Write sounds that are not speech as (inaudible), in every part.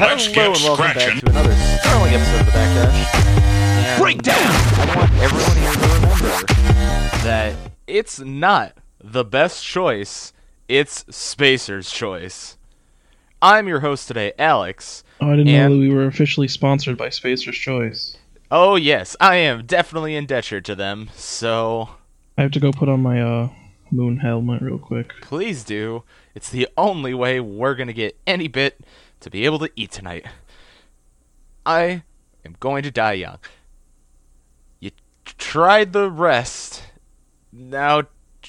Let's Hello and welcome scratching. back to another sterling episode of the Backdash. And Breakdown! I want everyone here to remember that it's not the best choice, it's Spacer's choice. I'm your host today, Alex. Oh, I didn't And- know that we were officially sponsored by Spacer's Choice. Oh yes, I am definitely indebted to them, so I have to go put on my uh moon helmet real quick. please do. It's the only way we're gonna get any bit to be able to eat tonight. I am going to die young. You tried the rest. Now,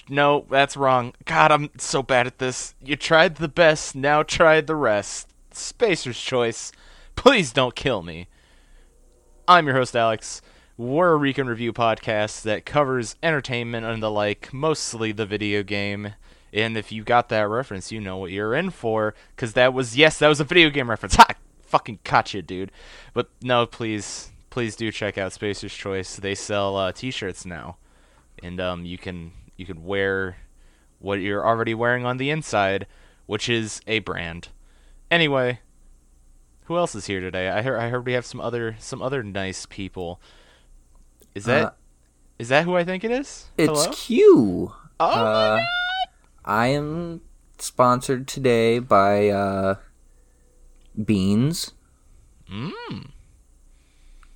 no, that's wrong. God, I'm so bad at this. You tried the best, now try the rest. Spacer's choice. Please don't kill me. I'm your host, Alex. We're a Recon Review podcast that covers entertainment and the like, mostly the video game. And if you got that reference, you know what you're in for, because that was, yes, that was a video game reference. (laughs) Ha! Fucking caught you, dude. But no, please, please do check out Spacer's Choice. They sell uh, t-shirts now. And um, you can you can wear what you're already wearing on the inside, which is a brand. Anyway, who else is here today? I heard I heard we have some other some other nice people. Is that Uh, is that who I think it is? It's Hello? Q. Oh my uh, God. I am sponsored today by uh, Beans. Mm,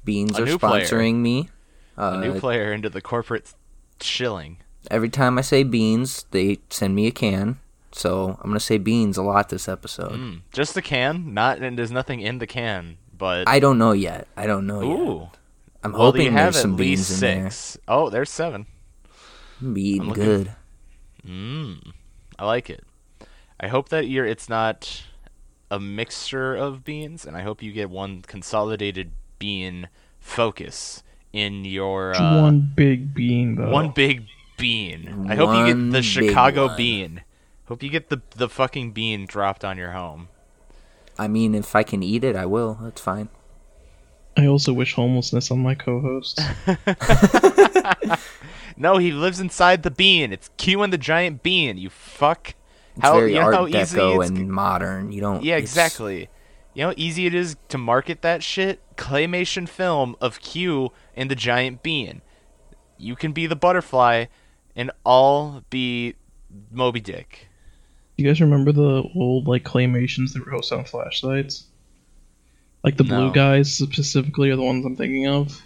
Beans A are new player. sponsoring me. Uh, a new player into the corporate shilling. every time I say Beans, they send me a can. So I'm gonna say Beans a lot this episode. Mm, just the can, not and there's nothing in the can, but I don't know yet. I don't know yet. I'm Well, hoping have there's at some least beans in six? Oh, there's seven. there. Be eating looking- good. Mm, I like it. I hope that you're it's not a mixture of beans, and I hope you get one consolidated bean focus in your uh, one big bean though. one big bean. I hope you get the Chicago bean. Hope you get the the fucking bean dropped on your home. I mean, if I can eat it, I will. That's fine. I also wish homelessness on my co-host. (laughs) (laughs) No, he lives inside the bean. It's Q and the giant bean. You fuck. It's How very you know Art how easy Deco it's and modern. You don't. Yeah, it's- exactly. You know how easy it is to market that shit? Claymation film of Q and the giant bean. You can be the butterfly and I'll be Moby Dick. you guys remember the old like claymations that were hosted on flashlights? Like the blue guys specifically are the ones I'm thinking of.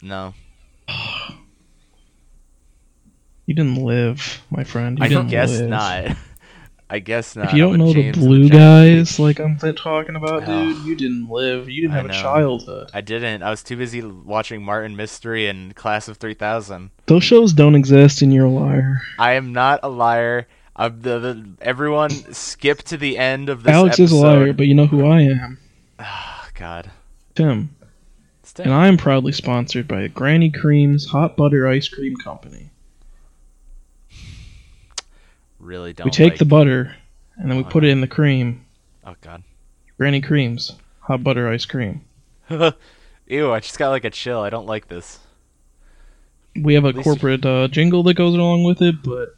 No. (sighs) (sighs) You didn't live, my friend. You I didn't guess live. not. I guess not. If you don't know the James and blue giant guys, like I'm talking about, Oh. dude, you didn't live. You didn't I have a childhood. I didn't. I was too busy watching Martin Mystery and Class of 3000. Those shows don't exist, and you're a liar. I am not a liar. I'm the, the everyone (sighs) skip to the end of this Alex is a liar, but you know who I am, Oh, God. Tim. Stay. And I am proudly sponsored by Granny Cream's Hot Butter Ice Cream Company. Really don't we take like... the butter and then we Oh, put it in the cream. Oh, God. Granny Cream's Hot Butter Ice Cream. (laughs) Ew, I just got like a chill. I don't like this. We have a At corporate uh, jingle that goes along with it, but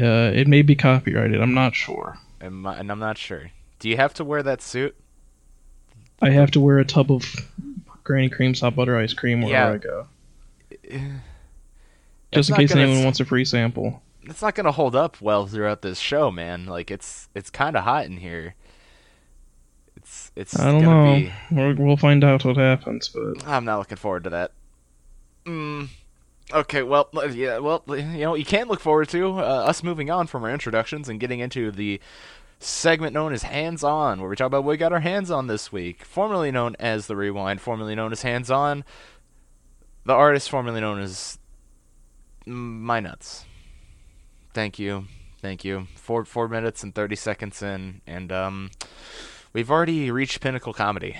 uh, it may be copyrighted. I'm not sure. And, my, and I'm not sure. Do you have to wear that suit? I have to wear a tub of Granny Cream's Hot Butter Ice Cream wherever Yeah. I go. (sighs) It's Just in case anyone s- wants a free sample. It's not gonna hold up well throughout this show, man. Like it's it's kind of hot in here. It's it's I don't gonna know. be. We'll find out what happens, but I'm not looking forward to that. Mm. Okay, well, uh, yeah, well, you know, you can look forward to uh, us moving on from our introductions and getting into the segment known as Hands On, where we talk about what we got our hands on this week. Formerly known as The Rewind, formerly known as Hands On. The artist formerly known as My Nuts. Thank you. Thank you. Four four minutes and thirty seconds in, and um, we've already reached pinnacle comedy.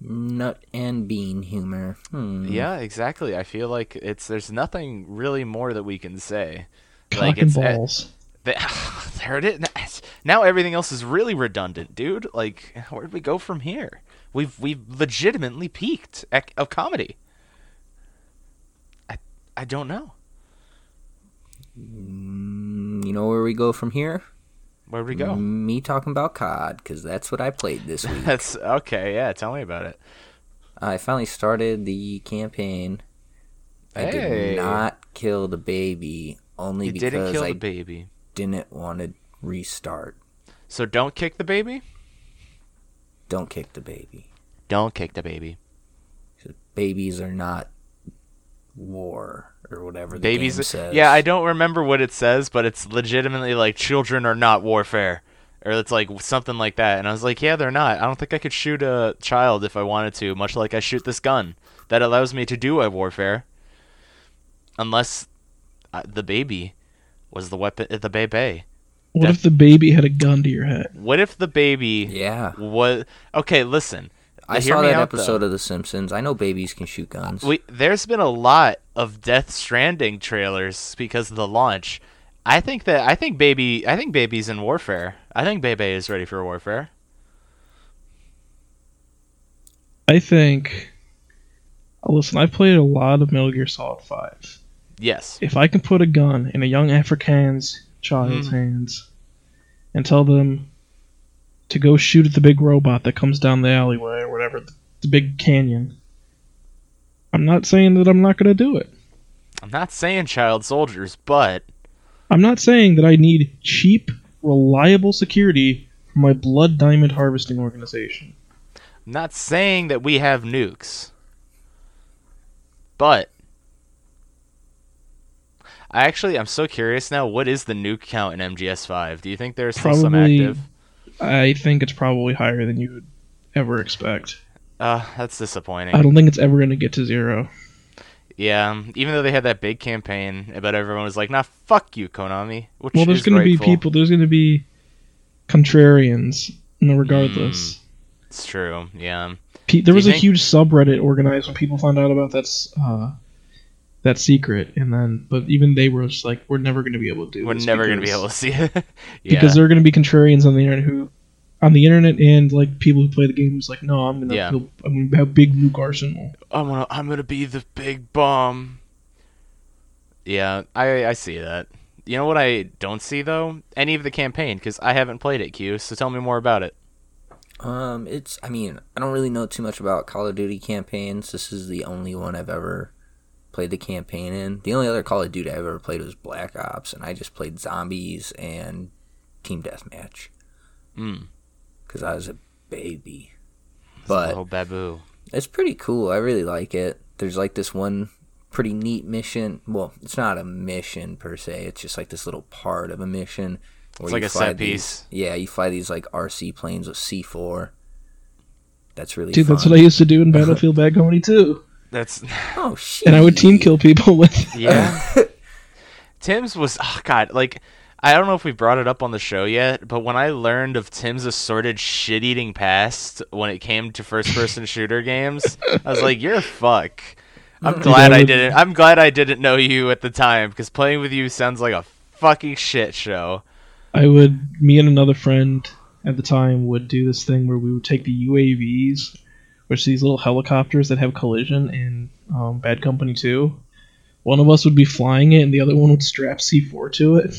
Nut and bean humor. Hmm. Yeah, exactly. I feel like it's there's nothing really more that we can say. cock like and it's eh, balls. the- (laughs) there it is. Now everything else is really redundant, dude. Like where do we go from here? We've we've legitimately peaked ec- of comedy. I I don't know. Mm, you know where we go from here? Where'd we go? Me talking about COD because that's what I played this (laughs) week. That's okay. Yeah, tell me about it. I finally started the campaign. I did not kill the baby only You because didn't kill I the baby, didn't want to restart. so don't kick the baby. Don't kick the baby. Don't kick the baby. Babies are not war or whatever the Babies. game says. Yeah, I don't remember what it says, but it's legitimately like children are not warfare, or it's like something like that. And I was like, yeah, they're not. I don't think I could shoot a child if I wanted to, much like I shoot this gun that allows me to do a warfare, unless uh, the baby was the weapon, the baby. What Def- if the baby had a gun to your head? What if the baby Yeah. was okay? Listen, I saw me that out, episode though. of The Simpsons. I know babies can shoot guns. We there's been a lot of Death Stranding trailers because of the launch. I think that I think baby I think baby's in warfare. I think BB is ready for warfare. I think. Listen, I've played a lot of Metal Gear Solid 5. Yes. If I can put a gun in a young Afrikaans child's Mm. hands and tell them to go shoot at the big robot that comes down the alleyway or whatever, the, the big canyon, I'm not saying that I'm not going to do it. I'm not saying child soldiers, but I'm not saying that I need cheap, reliable security for my blood diamond harvesting organization. I'm not saying that we have nukes. But I actually I'm so curious now, what is the nuke count in MGS5? Do you think there's still some active? I think it's probably higher than you would ever expect. Uh, that's disappointing. I don't think it's ever going to get to zero. Yeah, um, even though they had that big campaign, but everyone was like, "Nah, fuck you, Konami." Which Well, there's going to be people. There's going to be contrarians. No, regardless. It's true. Yeah. Pe- there Do you was a think- huge subreddit organized when people found out about that uh, that secret, and then but even they were just like, "We're never going to be able to do We're this." never gonna be able to see it. (laughs) yeah. because there are going to be contrarians on the internet who, on the internet, and like people who play the game, is like, "No, I'm gonna, Yeah. build, I'm gonna have big nuke arsenal." I'm gonna I'm gonna be the big bomb. Yeah, I I see that. You know what I don't see though? Any of the campaign because I haven't played it. Q. So tell me more about it. Um, it's. I mean, I don't really know too much about Call of Duty campaigns. This is the only one I've ever played the campaign in. The only other Call of Duty I've ever played was Black Ops, and I just played zombies and Team Deathmatch Hmm. Because I was a baby. But But little baboo. it's pretty cool. I really like it. There's like this one pretty neat mission. Well, it's not a mission per se. It's just like this little part of a mission. where It's like you a fly set these- piece. Yeah, you fly these like RC planes with C4. That's really Dude, fun. that's what I used to do in (laughs) Battlefield Bad Company 2. That's Oh (laughs) shit! and I would team kill people with. yeah. (laughs) Tim's was oh god like. I don't know if we brought it up on the show yet, but when I learned of Tim's assorted shit-eating past when it came to first-person (laughs) shooter games, I was like, "You're a fuck." I'm glad I didn't. I'm glad I didn't know you at the time because playing with you sounds like a fucking shit show. I would, me and another friend at the time would do this thing where we would take the UAVs, which are these little helicopters that have collision in um, Bad Company 2. One of us would be flying it, and the other one would strap C4 to it.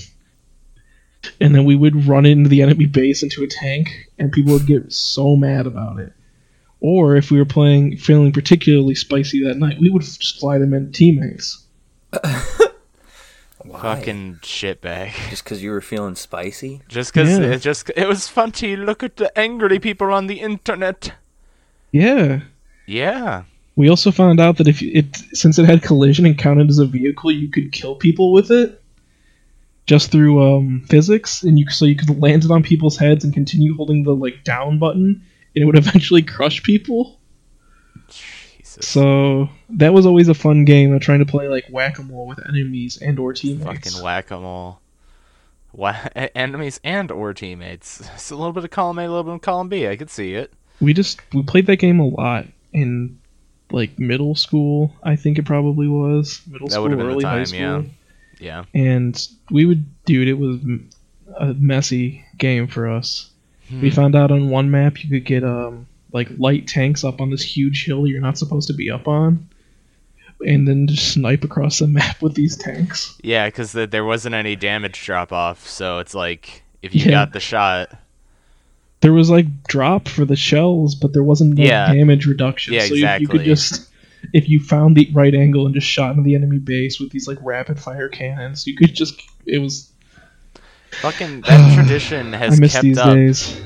And then we would run into the enemy base into a tank, and people would get so mad about it. Or if we were playing, feeling particularly spicy that night, we would just fly them in teammates. (laughs) Why? Fucking shitbag. just because you were feeling spicy. Just because Yeah. it just it was fun to look at the angry people on the internet. Yeah. Yeah. We also found out that if you- it since it had collision and counted as a vehicle, you could kill people with it just through um, physics, and you so you could land it on people's heads and continue holding the like down button, and it would (laughs) eventually crush people. Jesus. So that was always a fun game of trying to play like whack a mole with enemies and or teammates. Fucking whack 'em all. Wha- e- enemies and or teammates. It's a little bit of column A, a little bit of column B. I could see it. we just we played that game a lot in like middle school. I think it probably was middle That school, early high school. yeah. Yeah. and we would dude it was a messy game for us we Hmm. found out on one map you could get um like light tanks up on this huge hill you're not supposed to be up on and then just snipe across the (laughs) map with these tanks Yeah, because the, there wasn't any damage drop off, so it's like if you Yeah. got the shot. There was like drop for the shells, but there wasn't like, Yeah. damage reduction. Yeah, so you, you could exactly. just if you found the right angle and just shot into the enemy base with these like rapid fire cannons, you could just it was Fucking that (sighs) tradition I has miss kept these up. days.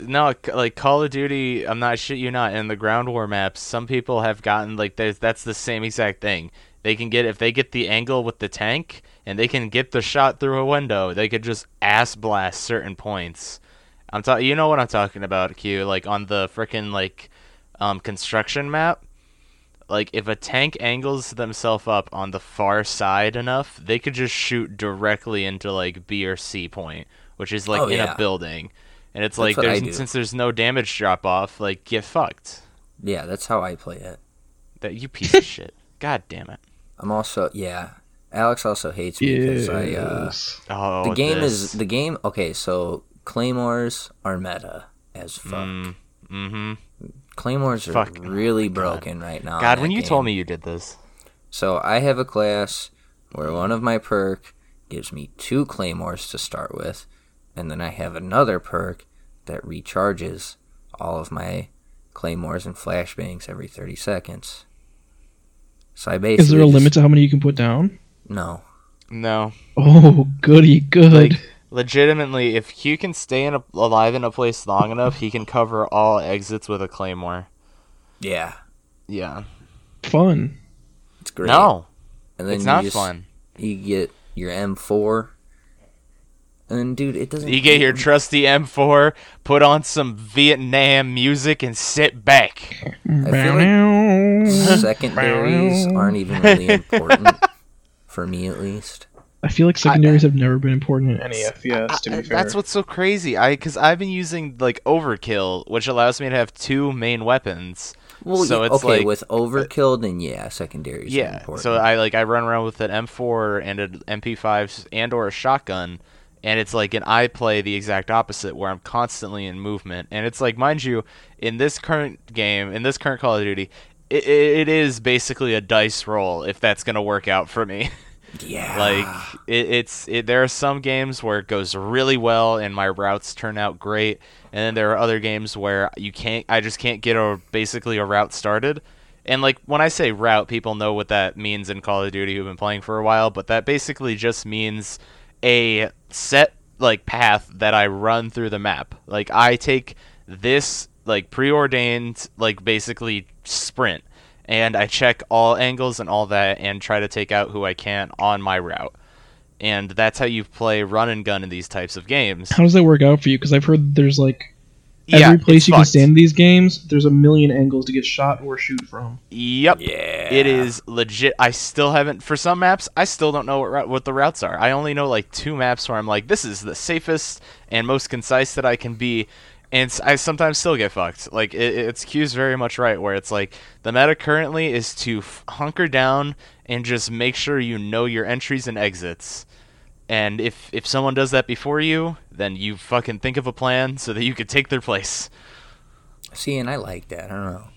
No, like Call of Duty, I'm not shit you not. In the ground war maps, some people have gotten like there's that's the same exact thing. They can get if they get the angle with the tank and they can get the shot through a window. They could just ass blast certain points. I'm talking. You know what I'm talking about, Q? Like on the freaking like um, construction map. Like if a tank angles themselves up on the far side enough, they could just shoot directly into like B or C point, which is like Oh, in yeah. a building. And it's That's like there's since there's no damage drop off, like get fucked. Yeah, that's how I play it. That you piece of shit. (laughs) God damn it. I'm also yeah. Alex also hates me because I uh, Oh, the game this. is the game. Okay, so claymores are meta as fuck. Mm, mm-hmm. Claymores are Fuck. really God. broken right now. God, when you game. told me you did this, So I have a class where one of my perk gives me two claymores to start with, and then I have another perk that recharges all of my claymores and flashbangs every 30 seconds. So I basically Is there a just- limit to how many you can put down? No. no. Oh, goody good. Like legitimately, if Q can stay in a, alive in a place long enough, he can cover all exits with a claymore. Yeah. Yeah. Fun. It's great. No, and then it's you not just- fun. You get your M4. And then, dude, it doesn't. You get your trusty M4, put on some Vietnam music, and sit back. feel secondaries aren't even really (laughs) important for me, at least. I feel like secondaries have never been important in any FPS. To be I- fair, That's what's so crazy. I because I've been using like overkill, which allows me to have two main weapons. Well, So yeah, it's okay, like- with overkill, then yeah, secondaries. are Yeah. important. So I like I run around with an M4 and an MP5 and or a shotgun, and it's like an I play the exact opposite where I'm constantly in movement, and it's like mind you, in this current game, in this current Call of Duty, it, it is basically a dice roll if that's gonna work out for me. (laughs) yeah, like it, it's it, there are some games where it goes really well and my routes turn out great and then there are other games where you can't i just can't get a basically a route started. And like when i say route people know what that means in call of duty who've been playing for a while but that basically just means a set like path that i run through the map. Like i take this like preordained like basically sprint and I check all angles and all that and try to take out who I can on my route. And that's how you play run and gun in these types of games. how does that work out for you? Because I've heard there's like yeah, every place it's you can stand in these games, there's a million angles to get shot or shoot from. Yep. yeah, It is legit. I still haven't for some maps. I still don't know what what the routes are. I only know like two maps where I'm like, this is the safest and most concise that I can be, and I sometimes still get fucked. Like it, it's Q's very much right, where it's like the meta currently is to f- hunker down and just make sure you know your entries and exits. And if if someone does that before you, then you fucking think of a plan so that you could take their place. See, and I like that. I don't know.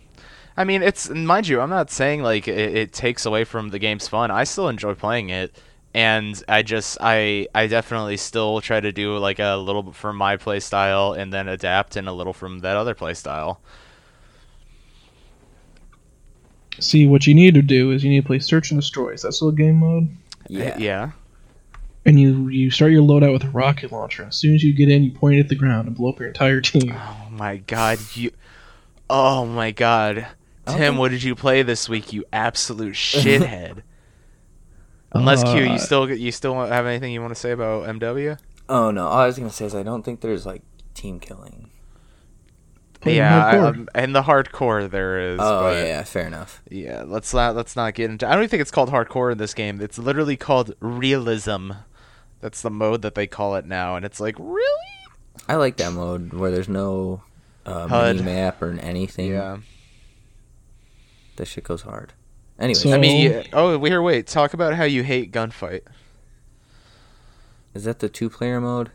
I mean, it's mind you, I'm not saying like it, it takes away from the game's fun. I still enjoy playing it, and I just I I definitely still try to do like a little bit from my play style and then adapt and a little from that other play style. See, what you need to do is you need to play search and destroy. Is that still a game mode? Yeah, uh, yeah. And you you start your loadout with a rocket launcher. As soon as you get in, you point it at the ground and blow up your entire team. Oh my god, you. Oh my god, Tim, think- what did you play this week? You absolute (laughs) shithead. Unless Q, you Uh, still you still have anything you want to say about MW? Oh no, all I was gonna say is I don't think there's like team killing. Play yeah, I, hardcore. um, in the hardcore there is. Oh but- yeah, fair enough. Yeah, let's not let's not get into. I don't even think it's called hardcore in this game. It's literally called realism. That's the mode that they call it now, and it's like really. I like that mode where there's no uh, HUD. mini map or anything. Yeah. that shit goes hard. Anyway, So- I mean, yeah, (laughs) oh, here, wait. Talk about how you hate gunfight. is that the two-player mode?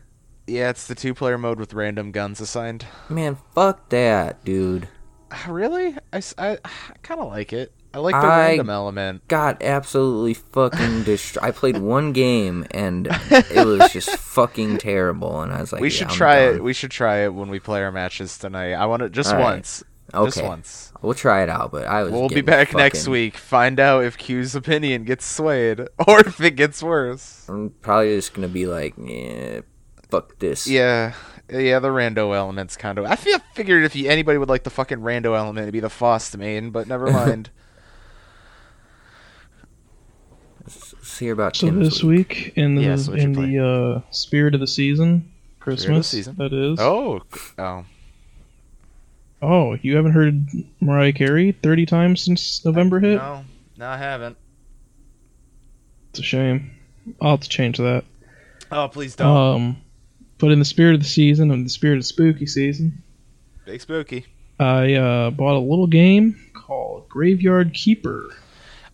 Yeah, it's the two-player mode with random guns assigned. Man, fuck that, dude. Uh, really? I, I, I kind of like it. I like the I- random element. got absolutely (laughs) fucking destroyed. I played one game and it was (laughs) just fucking terrible. And I was like, we yeah, should I'm try it. We should try it when we play our matches tonight. I want it just All right. once. Just Okay. once. We'll try it out, but I was. We'll be getting back next week. Find out if Q's opinion gets swayed (laughs) or if it gets worse. I'm probably just gonna be like, yeah, fuck this. Yeah, yeah. The rando element's kind of. I feel figured if you, anybody would like the fucking rando element, it'd be the Fost main, but never (laughs) mind. Let's hear about So Tim's this week, in the Yeah, so in the uh, spirit of the season, Christmas, season. that is. oh, oh. Oh, you haven't heard Mariah Carey 30 times since November hit? No, no, I haven't. It's a shame. I'll have to change that. Oh, please don't. Um, but in the spirit of the season, in the spirit of spooky season, Big spooky. I uh, bought a little game called Graveyard Keeper.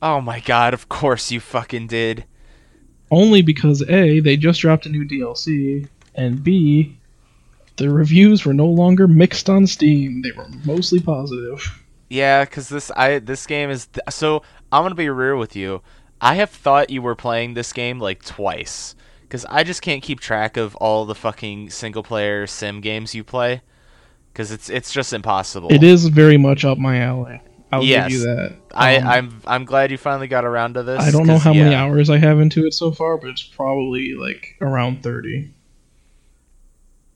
Oh my god! Of course you fucking did. Only because A, they just dropped a new DLC, and B, the reviews were no longer mixed on Steam. They were mostly positive. Yeah, because this I this game is th- so. I'm gonna be real with you. I have thought you were playing this game like twice, because I just can't keep track of all the fucking single player sim games you play, because it's it's just impossible. It is very much up my alley. I'll Yes. give you that. I Um, I'm I'm glad you finally got around to this. I don't know how many hours I have into it so far, but it's probably like around 30.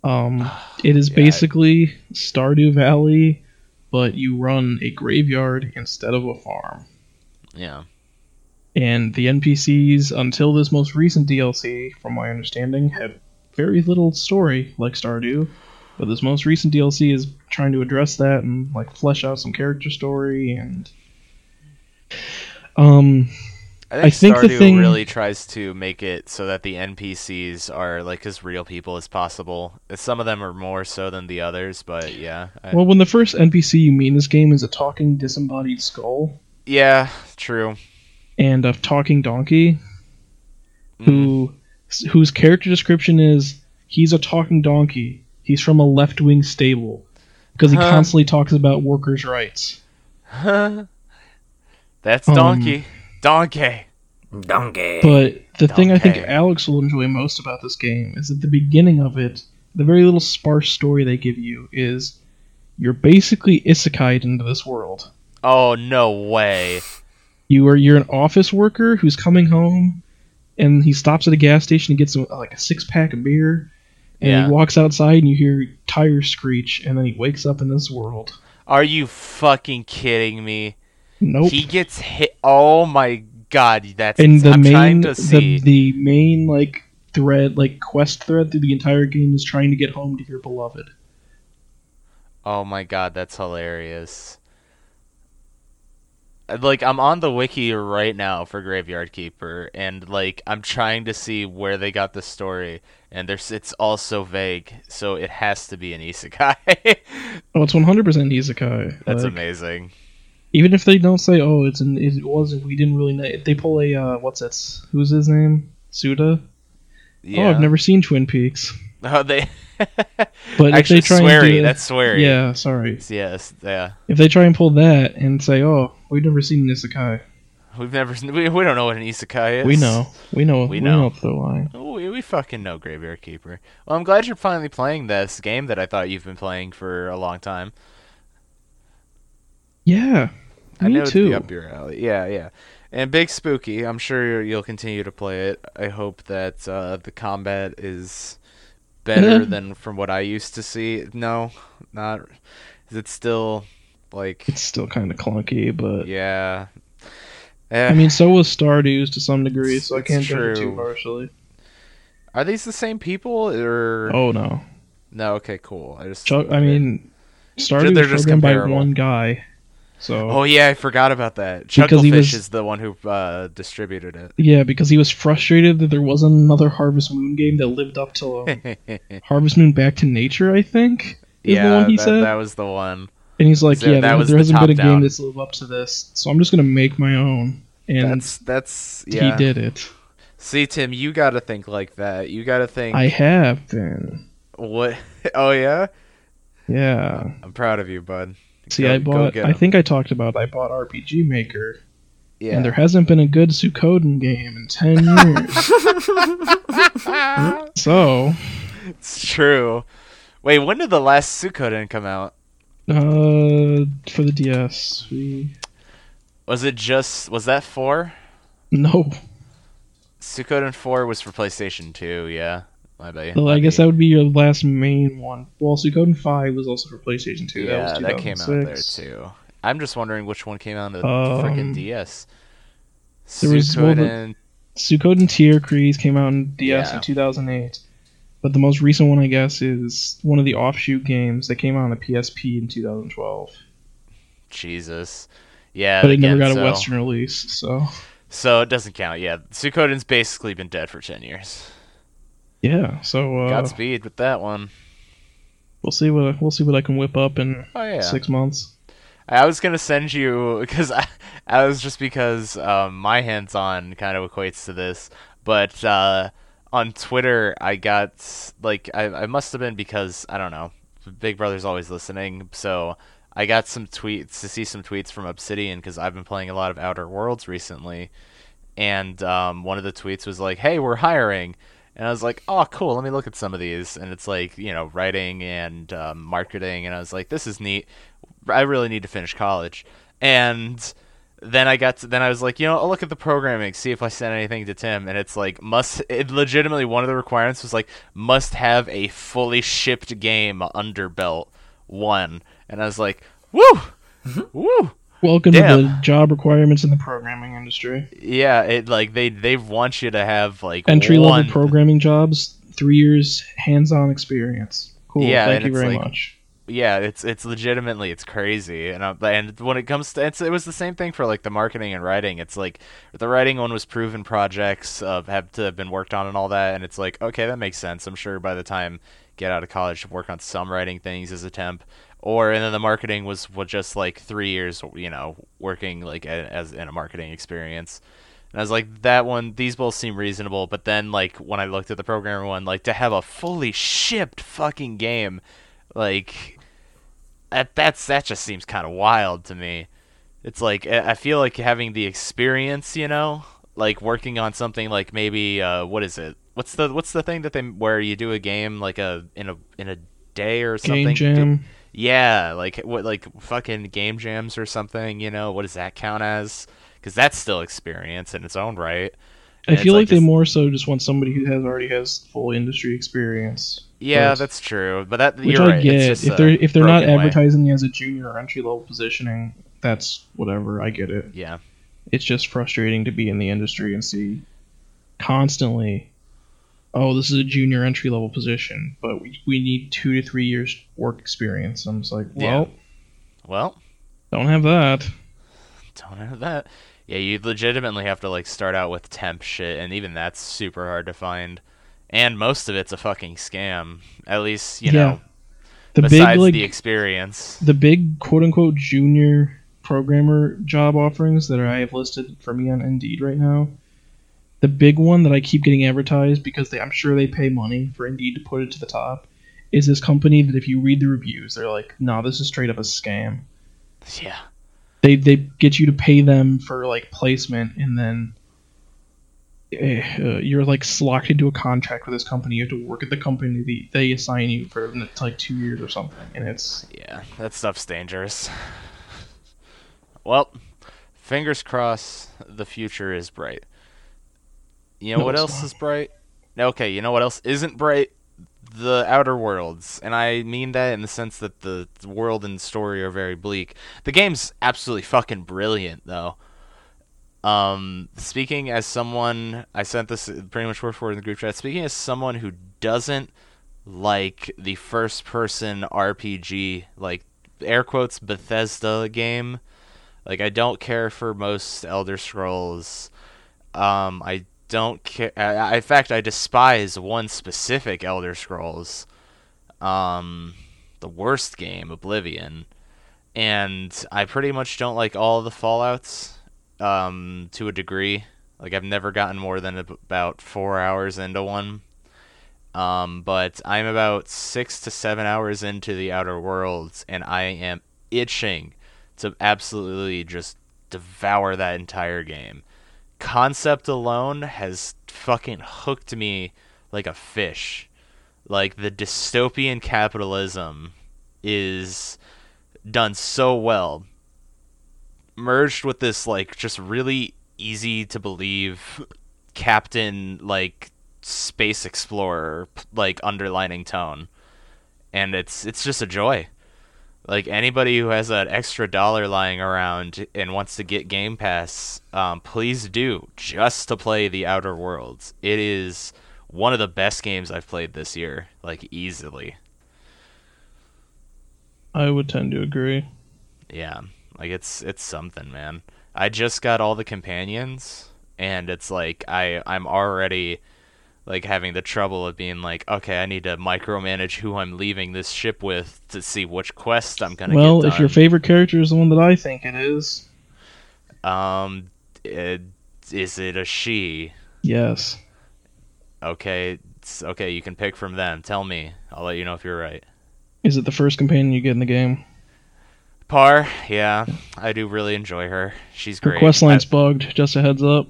Um, (sighs) it is basically Stardew Valley, but you run a graveyard instead of a farm. Yeah. And the NPCs, until this most recent DLC, from my understanding, had very little story like Stardew. But this most recent DLC is trying to address that and like flesh out some character story and um I think, I think the Stardew thing- really tries to make it so that the NPCs are like as real people as possible. Some of them are more so than the others, but yeah. I- Well, when the first NPC you meet in this game is a talking disembodied skull yeah, true. and a talking donkey, Mm. who whose character description is he's a talking donkey. He's from a left wing stable because he Huh. constantly talks about workers' rights. Huh. (laughs) That's Um, donkey. Donkey. Donkey. But the thing I think Alex will enjoy most about this game is at the beginning of it, the very little sparse story they give you is you're basically Isekai'd into this world. Oh no way. You are you're an office worker who's coming home, and he stops at a gas station and gets a, like a six pack of beer, and Yeah. he walks outside and you hear tires screech, and then he wakes up in this world. Are you fucking kidding me? Nope. He gets hit. Oh my god, that's. and the I'm trying main to see. the, the main like thread like quest thread through the entire game is trying to get home to your beloved. Oh my god, that's hilarious. Uh, Like I'm on the wiki right now for Graveyard Keeper, and like I'm trying to see where they got the story, and there's it's all so vague, so it has to be an isekai. (laughs) Oh, it's one hundred percent isekai. That's Like, amazing. Even if they don't say, "Oh, it's an it wasn't," we didn't really know. If they pull a uh, what's that? Who's his name? Suda. Yeah. Oh, I've never seen Twin Peaks. (laughs) Oh, they. (laughs) But Actually, if they try Swery. and do, That's Swery. yeah, sorry. Yes. Yeah. If they try and pull that and say, "Oh, we've never seen an isekai," We've never. We, we don't know what an isekai is. we know, we know, We we, know. know the line. Oh, we, we fucking know Graveyard Keeper. Well, I'm glad you're finally playing this game that I thought you've been playing for a long time. Yeah, I me know too. up your alley. Yeah, yeah. And Big Spooky, I'm sure you'll continue to play it. I hope that uh, the combat is better (laughs) than from what I used to see. No, not. Is it still like? It's still kind of clunky, but Yeah. Eh, I mean, so was Stardew's to some degree, so I can't judge it too harshly. are these the same people or? Oh no, No. Okay. Cool. I just. Chuck, I mean, Stardew was just programmed by one guy, so Oh yeah, I forgot about that. Chucklefish was- is the one who uh, distributed it. yeah, because he was frustrated that there wasn't another Harvest Moon game that lived up to um. (laughs) Harvest Moon Back to Nature. I think is yeah, the one he that, said, that was the one. and he's like, so yeah, there, there the hasn't been a top-down. game that's lived up to this, so I'm just gonna make my own, and That's that's yeah. he did it. See, Tim, you got to think like that. You got to think. I have been, What? (laughs) Oh yeah. yeah. I'm proud of you, bud. See, Go- I bought. get I 'em. think I talked about. I bought RPG Maker, Yeah. and there hasn't been a good Suikoden game in ten years. (laughs) so, it's true. Wait, when did the last Suikoden come out? uh, for the DS, we Was it just was that four? no. Suikoden four was for PlayStation two. Yeah, my bad. I guess that would be your last main one. Well, Suikoden Five was also for PlayStation Two. yeah, that, was that came out there too. I'm just wondering which one came out on the Um, freaking DS. there was- well, the- Suikoden. Suikoden Tierkreis came out in DS Yeah. in 2008. But the most recent one, I guess, is one of the offshoot games that came out on the PSP in 2012. Jesus. Yeah, but it never again, got a Western release, so So it doesn't count. Yeah, Suikoden's basically been dead for ten years. Yeah. So uh, Godspeed with that one. we'll see what we'll see what I can whip up in Oh yeah. six months. I was gonna send you (laughs) because I, I was just because um, my hands-on kind of equates to this, but uh, on Twitter I got like I, I must have been because I don't know, Big Brother's always listening, so I got some tweets to see some tweets from Obsidian because I've been playing a lot of Outer Worlds recently, and um, one of the tweets was like, "Hey, we're hiring." And I was like, "Oh, cool. Let me look at some of these." And it's like, you know, writing and um, marketing. And I was like, "This is neat. I really need to finish college." And then I got to, then I was like, you know, I'll look at the programming, see if I sent anything to Tim, and it's like must it legitimately one of the requirements was like must have a fully shipped game under belt one, and I was like, woo, woo, Welcome to the job requirements in the programming industry. yeah, it like they they want you to have like Entry level one, programming jobs, three years hands-on experience. Cool. Yeah, Thank you very like- much. yeah, it's it's legitimately it's crazy, and uh, and when it comes to it's, it was the same thing for like the marketing and writing. It's like the writing one was proven projects of have to have been worked on and all that, and it's like okay, that makes sense. I'm sure by the time get out of college to work on some writing things as a temp, or and then the marketing was was just like three years, you know, working like a, as in a marketing experience. And I was like, that one, these both seem reasonable. But then, like, when I looked at the programmer one, like, to have a fully shipped fucking game, like, that that's that just seems kind of wild to me. It's like I feel like having the experience, you know, like working on something like maybe uh, what is it? What's the what's the thing that they where you do a game like a in a in a day or something? Game Jam. Yeah, like what, like fucking game jams or something. You know, what does that count as? Because that's still experience in its own right. I And it's feel like, they just- more so just want somebody who has already has full industry experience. Yeah, first. that's true. But that Which you're I right. get. If they're if they're not broken way. advertising as a junior or entry level positioning, that's whatever. I get it. Yeah, It's just frustrating to be in the industry and see constantly, oh, this is a junior entry level position, but we, we need two to three years work experience. I'm just like, Yeah. well, well, don't have that. don't have that. Yeah, you legitimately have to like start out with temp shit, and even that's super hard to find. And most of it's a fucking scam. At least you Yeah. know. The besides big like the experience. the big quote unquote junior programmer job offerings that I have listed for me on Indeed right now. The big one that I keep getting advertised because they, I'm sure they pay money for Indeed to put it to the top is this company that if you read the reviews, they're like, "No, this is straight up a scam." Yeah. They they get you to pay them for like placement, and then eh, uh, you're like locked into a contract with this company. You have to work at the company they, they assign you for like two years or something, and it's Yeah, that stuff's dangerous. Well, fingers crossed the future is bright. You know No, what else not. is bright? Okay, you know what else isn't bright? The Outer Worlds. And I mean that in the sense that the world and story are very bleak. The game's absolutely fucking brilliant, though. Um, speaking as someone, I sent this pretty much word for word in the group chat. Speaking as someone who doesn't like the first person RPG, like air quotes Bethesda game. Like I don't care for most Elder Scrolls. Um, I don't care. In fact, I despise one specific Elder Scrolls. Um, the worst game, Oblivion, and I pretty much don't like all the Fallout's. Um, to a degree. Like I've never gotten more than about four hours into one. Um, but I'm about six to seven hours into the Outer Worlds, and I am itching to absolutely just devour that entire game. Concept alone has fucking hooked me like a fish. Like the dystopian capitalism is done so well merged with this like just really easy to believe captain like space explorer like underlining tone and it's it's just a joy like anybody who has that extra dollar lying around and wants to get game pass um, please do just to play the outer worlds it is one of the best games i've played this year like easily I would tend to agree. Yeah, like it's it's something, man. I just got all the companions, and it's like I I'm already like having the trouble of being like, okay, I need to micromanage who I'm leaving this ship with to see which quest I'm gonna Well, get if your favorite character is the one that I think it is, um, it, is it a she? yes. Okay, it's, okay, you can pick from them. Tell me. I'll let you know if you're right. Is it the first companion you get in the game? Par, yeah, I do really enjoy her. She's Her great. quest I- line's bugged. Just a heads up.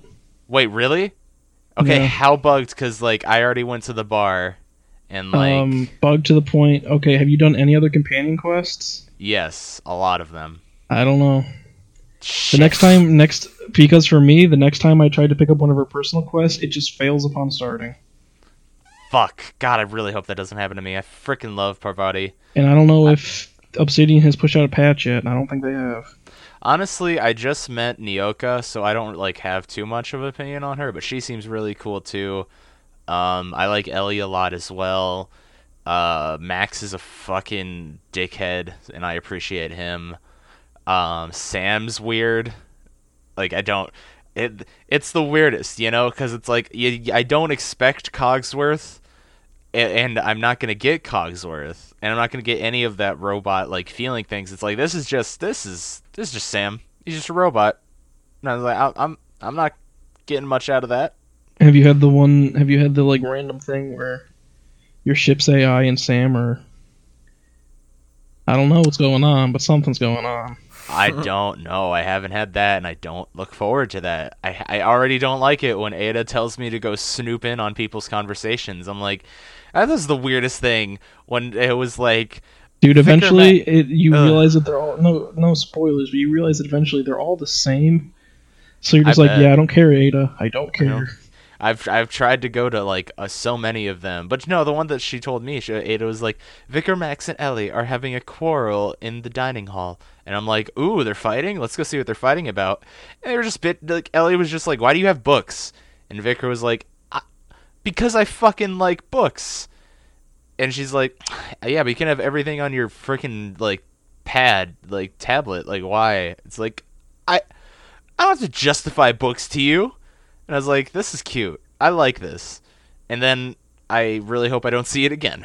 Wait, really? Okay, Yeah. how bugged? Because like I already went to the bar, and like um, bugged to the point. Okay, have you done any other companion quests? yes, a lot of them. I don't know. The next time, next because for me, the next time I tried to pick up one of her personal quests, it just fails upon starting. Fuck. God, I really hope that doesn't happen to me. I freaking love Parvati. And I don't know if Obsidian has pushed out a patch yet. and I don't think they have. Honestly, I just met Nyoka, so I don't like have too much of an opinion on her, but she seems really cool too. Um, I like Ellie a lot as well. Uh, Max is a fucking dickhead, and I appreciate him. Um, Sam's weird. Like I don't. It it's the weirdest, you know, because it's like you, I don't expect Cogsworth, and, and I'm not gonna get Cogsworth, and I'm not gonna get any of that robot like feeling things. It's like this is just this is this is just Sam. He's just a robot. And I was like, I, I'm I'm not getting much out of that. Have you had the one? Have you had the like random thing where your ship's AI and Sam are? I don't know what's going on, but something's going on. I don't know. I haven't had that, and I don't look forward to that. I I already don't like it when Ada tells me to go snoop in on people's conversations. I'm like, that was the weirdest thing when it was like, Dude, eventually it, you Ugh. realize that they're all no no spoilers, but you realize that eventually they're all the same. So you're just I like, bet. yeah, I don't care, Ada. I don't know. care. I've I've tried to go to like uh, so many of them, but no, the one that she told me, she, Ada was like, Vicar, Max, and Ellie are having a quarrel in the dining hall, and I'm like, ooh, they're fighting. Let's go see what they're fighting about. And they were just bit like Ellie was just like, why do you have books? And Vicar was like, because I fucking like books. And she's like, uh, yeah, but you can have everything on your freaking like pad, like tablet. Like why? It's like, I I don't have to justify books to you. And I was like, this is cute. I like this. And then I really hope I don't see it again.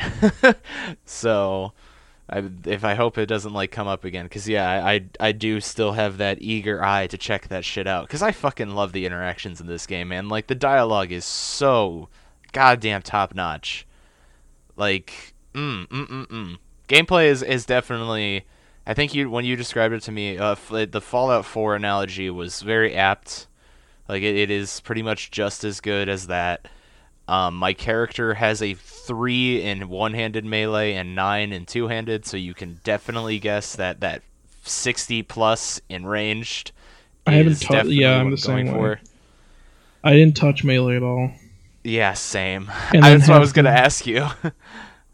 (laughs) so, I, if I hope it doesn't like come up again, because yeah, I, I I do still have that eager eye to check that shit out, because I fucking love the interactions in this game, man. Like the dialogue is so goddamn top notch. Like, mm mm mm mm. Gameplay is is definitely. I think you when you described it to me, uh, the Fallout 4 analogy was very apt. Like it, it is pretty much just as good as that. Um, my character has a three in one-handed melee and nine in two-handed, so you can definitely guess that that sixty plus in ranged. I haven't is tou- definitely yeah, I'm the going same for. way. I didn't touch melee at all. Yeah, same. And (laughs) I, then that's what I was gonna ask you.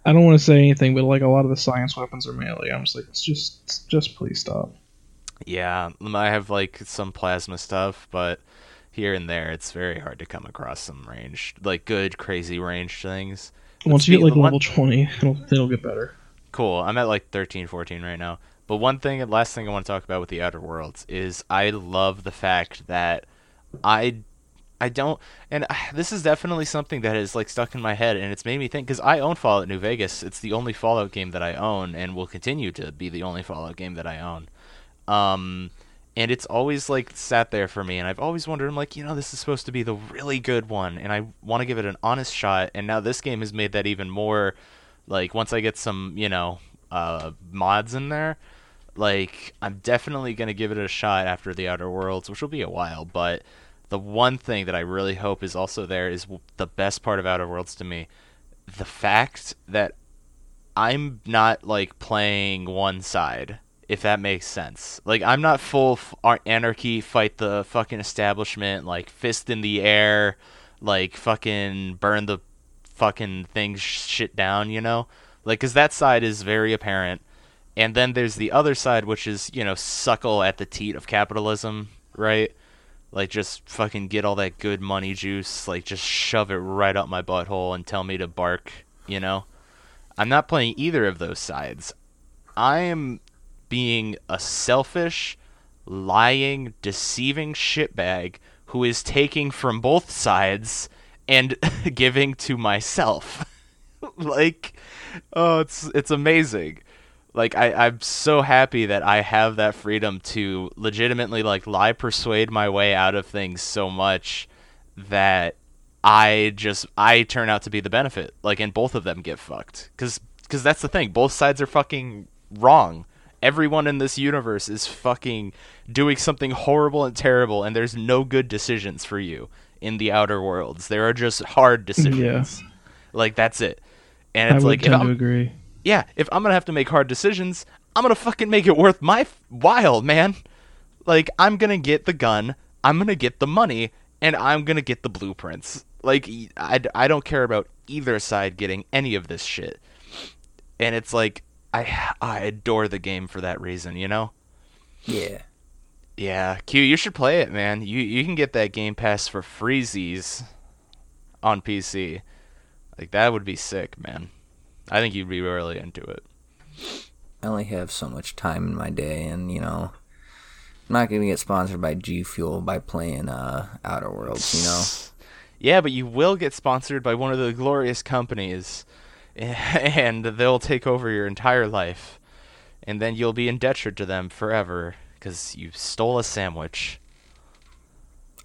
I don't want to say anything, but like a lot of the science weapons are melee. I'm just like, it's just, just please stop. yeah, um, I have like some plasma stuff, but here and there, it's very hard to come across some range, like good, crazy range things. Once you get like one- level 20, it'll, it'll get better. Cool. I'm at like 13, 14 right now. But one thing, and last thing I want to talk about with the Outer Worlds is I love the fact that I, I don't, and (sighs) this is definitely something that is like stuck in my head, and it's made me think because I own Fallout New Vegas. It's the only Fallout game that I own, and will continue to be the only Fallout game that I own. Um, and it's always like sat there for me, and I've always wondered, I'm like, you know, this is supposed to be the really good one, and I want to give it an honest shot. And now this game has made that even more like once I get some, you know, uh, mods in there, Like, I'm definitely gonna give it a shot after the Outer Worlds, which will be a while. But the one thing that I really hope is also there is the best part of Outer Worlds to me, the fact that I'm not like playing one side, if that makes sense. Like I'm not full f- anarchy, fight the fucking establishment, like fist in the air, like fucking burn the fucking thing sh- shit down, you know? Like cuz that side is very apparent. And then there's the other side which is, you know, suckle at the teat of capitalism, right? Like just fucking get all that good money juice, like just shove it right up my butthole and tell me to bark, you know? I'm not playing either of those sides. I am being a selfish, lying, deceiving shitbag who is taking from both sides and (laughs) giving to myself. (laughs) like, oh, it's it's amazing. Like I, I'm so happy that I have that freedom to legitimately like lie persuade my way out of things so much that I just I turn out to be the benefit. Like and both of them get fucked. Cuz cuz that's the thing. Both sides are fucking wrong. Everyone in this universe is fucking doing something horrible and terrible and there's no good decisions for you in the outer worlds. There are just hard (laughs) decisions. Yeah. Like that's it. And I it's would like if tend to agree. Yeah, if I'm gonna have to make hard decisions, I'm gonna fucking make it worth my f- while, man. Like I'm gonna get the gun, I'm gonna get the money, and I'm gonna get the blueprints. Like I, I don't care about either side getting any of this shit. And it's like I I adore the game for that reason, you know. Yeah. Yeah, Q, you should play it, man. You you can get that Game Pass for freezies on PC. Like that would be sick, man. I think you'd be really into it. I only have so much time in my day, and you know, I'm not gonna get sponsored by G Fuel by playing uh Outer Worlds. You know, (laughs) Yeah, but you will get sponsored by one of the glorious companies, (laughs) and they'll take over your entire life, and then you'll be indebted to them forever because you stole a sandwich.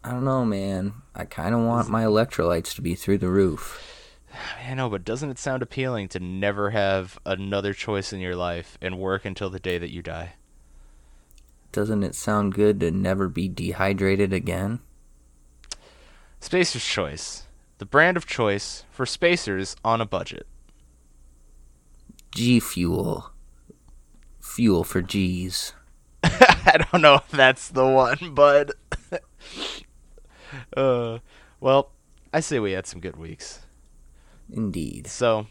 I don't know, man. I kind of want my electrolytes to be through the roof. (sighs) I know, but doesn't it sound appealing to never have another choice in your life and work until the day that you die? Doesn't it sound good to never be dehydrated again? Spacer's Choice, the brand of choice for spacers on a budget. G Fuel. Fuel for G's. (laughs) I don't know if that's the one, but (laughs) uh, well, I say we had some good weeks. Indeed. So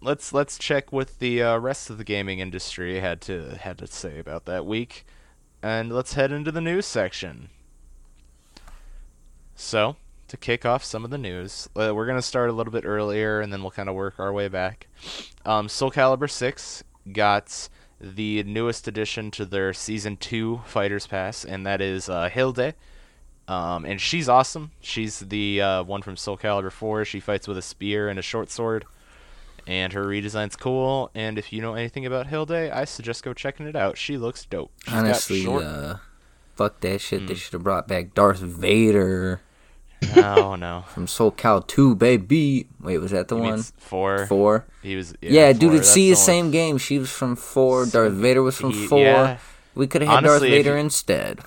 let's let's check what the uh, rest of the gaming industry had to had to say about that week, and let's head into the news section. So to kick off some of the news, uh, we're gonna start a little bit earlier, and then we'll kind of work our way back. Um, Soul Calibur Six got the newest addition to their season two fighters pass, and that is uh, Hilde. Um, and she's awesome. She's the uh, one from Soul Calibur 4. She fights with a spear and a short sword. And her redesign's cool. And if you know anything about Hilde, I suggest go checking it out. She looks dope. She's Honestly, short- uh, fuck that shit. Hmm. They should have brought back Darth Vader no, no. (laughs) from Soul Cal 2, baby. Wait, was that the He one? four. Four. He was. Yeah, dude, four. it's the one- same game. She was from four. Darth Vader was from He- four. yeah. We could have had Darth Honestly, if Vader you- instead.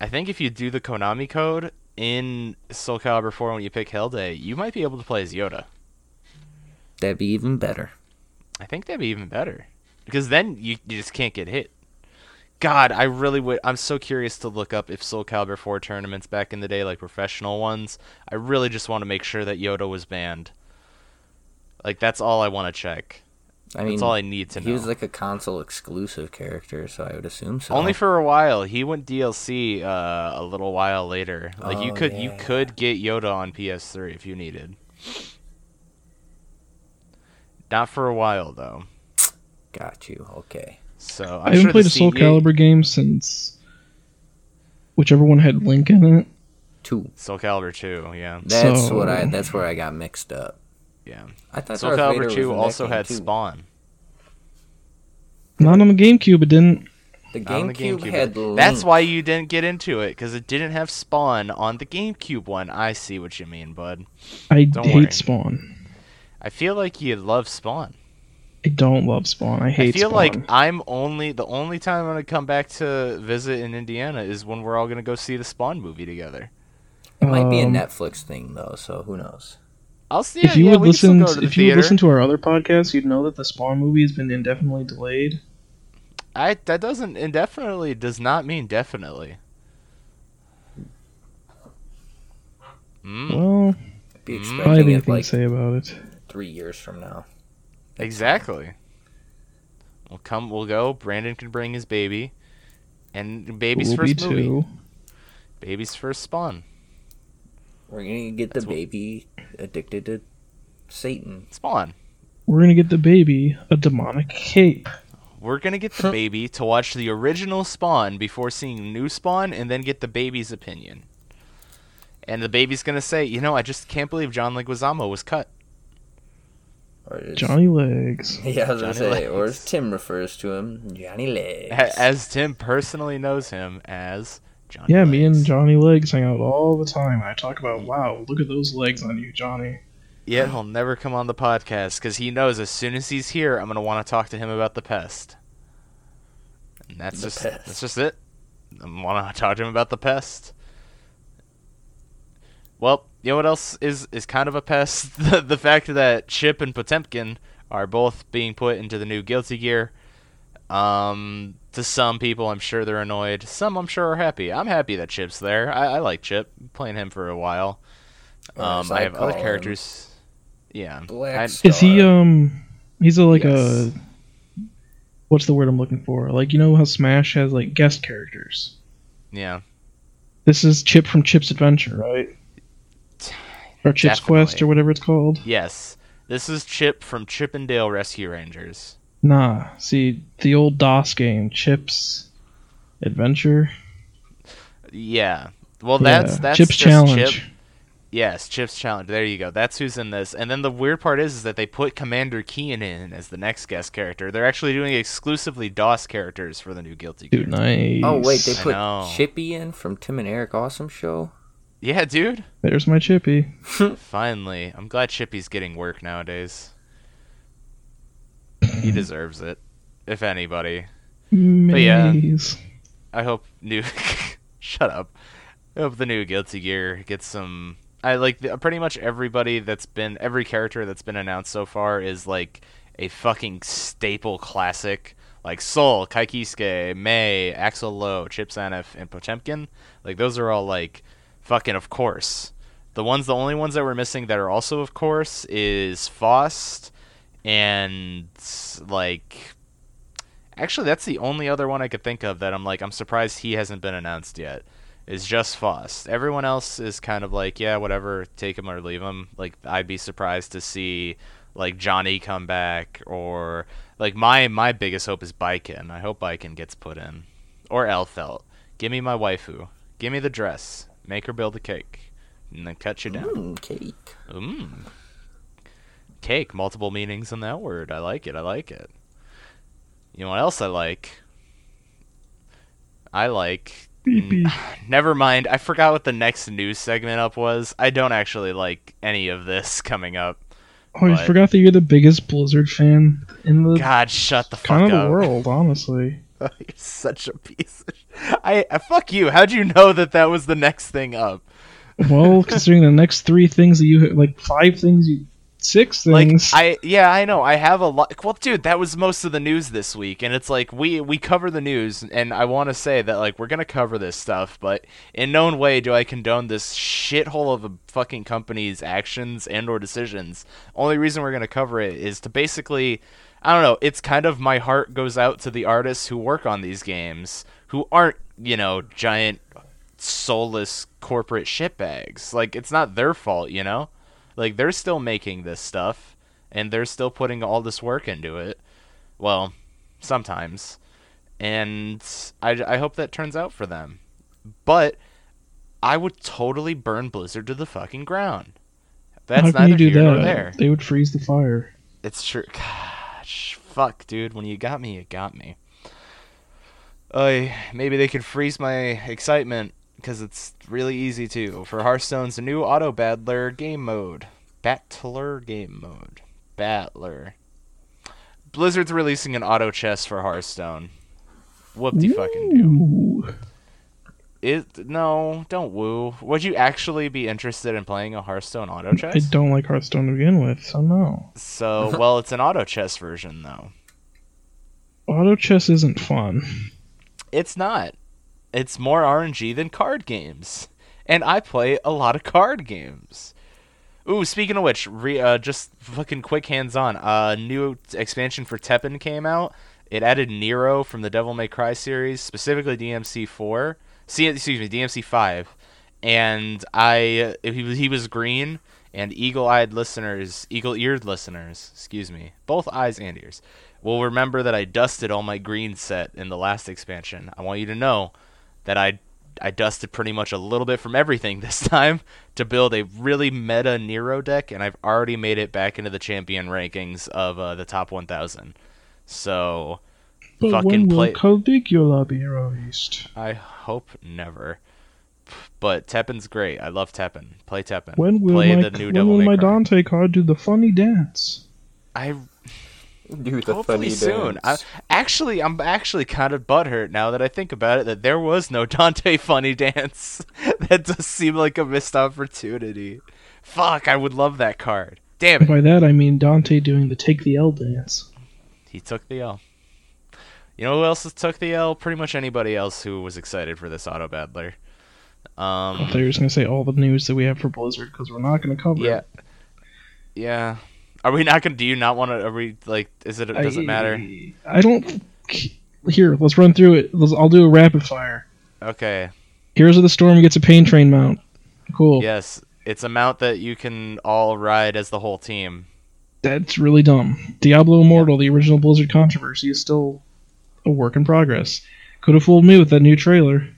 I think if you do the Konami code in Soul Calibur 4 when you pick Hilde, you might be able to play as Yoda. That'd be even better. I think that'd be even better because then you, you just can't get hit. God, I really would. I'm so curious to look up if Soul Calibur 4 tournaments back in the day, like professional ones. I really just want to make sure that Yoda was banned. Like that's all I want to check. I mean, That's all I need to know. he was like a console exclusive character, so I would assume so. Only for a while. He went DLC uh, a little while later. Like you Oh, could you yeah. could get Yoda on PS3 if you needed. Not for a while though. Got you. Okay. So I'm I haven't played a Soul CEA Calibur game since whichever one had Link in it. Two. Soul Calibur 2, yeah. That's So- what I. That's where I got mixed up. Yeah. I thought Soul Darth Calibur 2 also had too. Spawn. Not on the GameCube, it didn't. The on the GameCube, had Link. That's why you didn't get into it because it didn't have Spawn on the GameCube one. I see what you mean, bud. I Don't hate worry. Spawn. I feel like you love Spawn. I don't love Spawn. I hate Spawn. I feel Spawn. like I'm only the only time I'm gonna come back to visit in Indiana is when we're all gonna go see the Spawn movie together. It might be a Um, Netflix thing though, so who knows? I'll see. if yeah, you yeah, would we can still listen, go to the if you would listen to our other podcast, you'd know that the Spawn movie has been indefinitely delayed. I that doesn't indefinitely does not mean definitely. Mm, Well, Be Mm. I have anything like to say about it. three years from now. exactly. We'll come. We'll go. Brandon can bring his baby, and baby's Will first movie. too. Baby's first Spawn. We're gonna get the That's what- baby addicted to Satan. Spawn. We're gonna get the baby a demonic cape. We're gonna get the baby to watch the original Spawn before seeing new Spawn, and then get the baby's opinion. And the baby's gonna say, "You know, I just can't believe John Leguizamo was cut." Or is, Johnny Legs. (laughs) Yeah, I was gonna Johnny say, or as Tim refers to him, Johnny Legs. (laughs) As Tim personally knows him as Johnny. Yeah, me and Johnny Legs hang out all the time. I talk about, wow, look at those legs on you, Johnny. Yet he'll never come on the podcast because he knows as soon as he's here, I'm gonna want to talk to him about the pest. And that's The just pest. that's just it. I want to talk to him about the pest. Well, you know what else is is kind of a pest? (laughs) the, the fact that Chipp and Potemkin are both being put into the new Guilty Gear. Um, to some people, I'm sure they're annoyed. Some, I'm sure, are happy. I'm happy that Chipp's there. I, I like Chipp. Playing him for a while. Um, I I have other characters. Yeah. Black I- Is he, um, he's a, like Yes. a, what's the word I'm looking for? Like, you know how Smash has, like, guest characters? Yeah. This is Chip from Chip's Adventure, right? (sighs) Or Chip's Quest, or whatever it's called. Yes. This is Chip from Chip 'n Dale Rescue Rangers. Nah, see, the old DOS game, Chip's Adventure. Yeah. Well, that's Yeah, that's Chip's just Challenge. Chip. Yes, Chip's Challenge. There you go. That's who's in this. And then the weird part is, is that they put Commander Keen in as the next guest character. They're actually doing exclusively DOS characters for the new Guilty Gear. Dude, nice. Oh wait, they put. Chippy in from Tim and Eric Awesome Show. Yeah, dude. There's my Chippy. (laughs) Finally. I'm glad Chippy's getting work nowadays. He deserves it. If anybody. But yeah. Maze. I hope new. (laughs) Shut up. I hope the new Guilty Gear gets some. I like the, pretty much everybody that's been every character that's been announced so far is like a fucking staple classic. Like Soul, Ky Kiske, May, Axl Low, Chipp Zanuff, and Potemkin. Like those are all like fucking of course. The ones, the only ones that we're missing that are also of course is Faust and like Actually, that's the only other one I could think of that I'm like, I'm surprised he hasn't been announced yet. Is just Faust. Everyone else is kind of like, yeah, whatever, take him or leave him. Like, I'd be surprised to see like Johnny come back or like my my biggest hope is Baiken. I hope Baiken gets put in or Elphelt. Give me my waifu. Give me the dress. Make her build a cake, and then cut you down. Mm, cake. Mmm. Cake, multiple meanings in that word. I like it. I like it. You know what else I like? I like. (sighs) Never mind. I forgot what the next news segment up was. I don't actually like any of this coming up. Oh, I forgot that you're the biggest Blizzard fan in the God, shut the fuck up. kind of up. the world, honestly. (laughs) You're such a piece of. I, I fuck you. How'd you know that that was the next thing up? Well, considering the next three things that you like, five things you, six like things. I yeah I know I have a lot. Well, dude, that was most of the news this week, and it's like we we cover the news, and I want to say that like we're gonna cover this stuff, but in no way do I condone this shithole of a fucking company's actions and or decisions. Only reason we're gonna cover it is to basically. I don't know. It's kind of my heart goes out to the artists who work on these games who aren't, you know, giant soulless corporate shitbags. Like it's not their fault, you know? Like they're still making this stuff and they're still putting all this work into it. Well, sometimes. And I, I hope that turns out for them. But I would totally burn Blizzard to the fucking ground. That's How can neither you do here nor that? there. They would freeze the fire. It's true. Gosh, fuck, dude. When you got me, you got me. Uh, maybe they could freeze my excitement because it's really easy to for Hearthstone's new auto battler game mode, battler game mode, battler, Blizzard's releasing an auto chess for Hearthstone. Whoop de fucking do. It no, don't woo. Would you actually be interested in playing a Hearthstone auto chess? I don't like Hearthstone to begin with, so no. So, well, it's an auto chess version though. Auto chess isn't fun. It's not. It's more RNG than card games. And I play a lot of card games. Ooh, speaking of which, re, uh, just fucking quick hands on. A uh, new expansion for Teppen came out. It added Nero from the Devil May Cry series, specifically DMC 4. See, excuse me, DMC 5. And I, he was, he was green, and eagle-eyed listeners, eagle-eared listeners, excuse me, both eyes and ears, will remember that I dusted all my green set in the last expansion. I want you to know that I I dusted pretty much a little bit from everything (laughs) this time to build a really meta Nero deck, and I've already made it back into the champion rankings of uh, the top 1,000. So, But fucking when will play. Caligula be released? I hope never. But Teppen's great. I love Teppen. Play Teppen. When will Play my the new when Devil will my Dante card do the funny dance? I Do the hopefully funny soon. I, actually, I'm actually kind of butthurt now that I think about it that there was no (laughs) Dante funny dance. (laughs) that does seem like a missed opportunity. Fuck, I would love that card. Damn it. By that I mean Dante doing the take the L dance. He took the L. You know who else has took the L? Pretty much anybody else who was excited for this auto battler. I thought Um, you were just gonna say all the news that we have for Blizzard because we're not gonna cover yeah, it. yeah. Are we not gonna? Do you not want to? Are we like? Is it? Does it matter? I don't. Here, let's run through it. Let's, I'll do a rapid fire. Okay. Heroes of the Storm gets a pain train mount. Cool. Yes, it's a mount that you can all ride as the whole team. That's really dumb. Diablo Immortal, the original Blizzard controversy, is still a work in progress. Could have fooled me with that new trailer.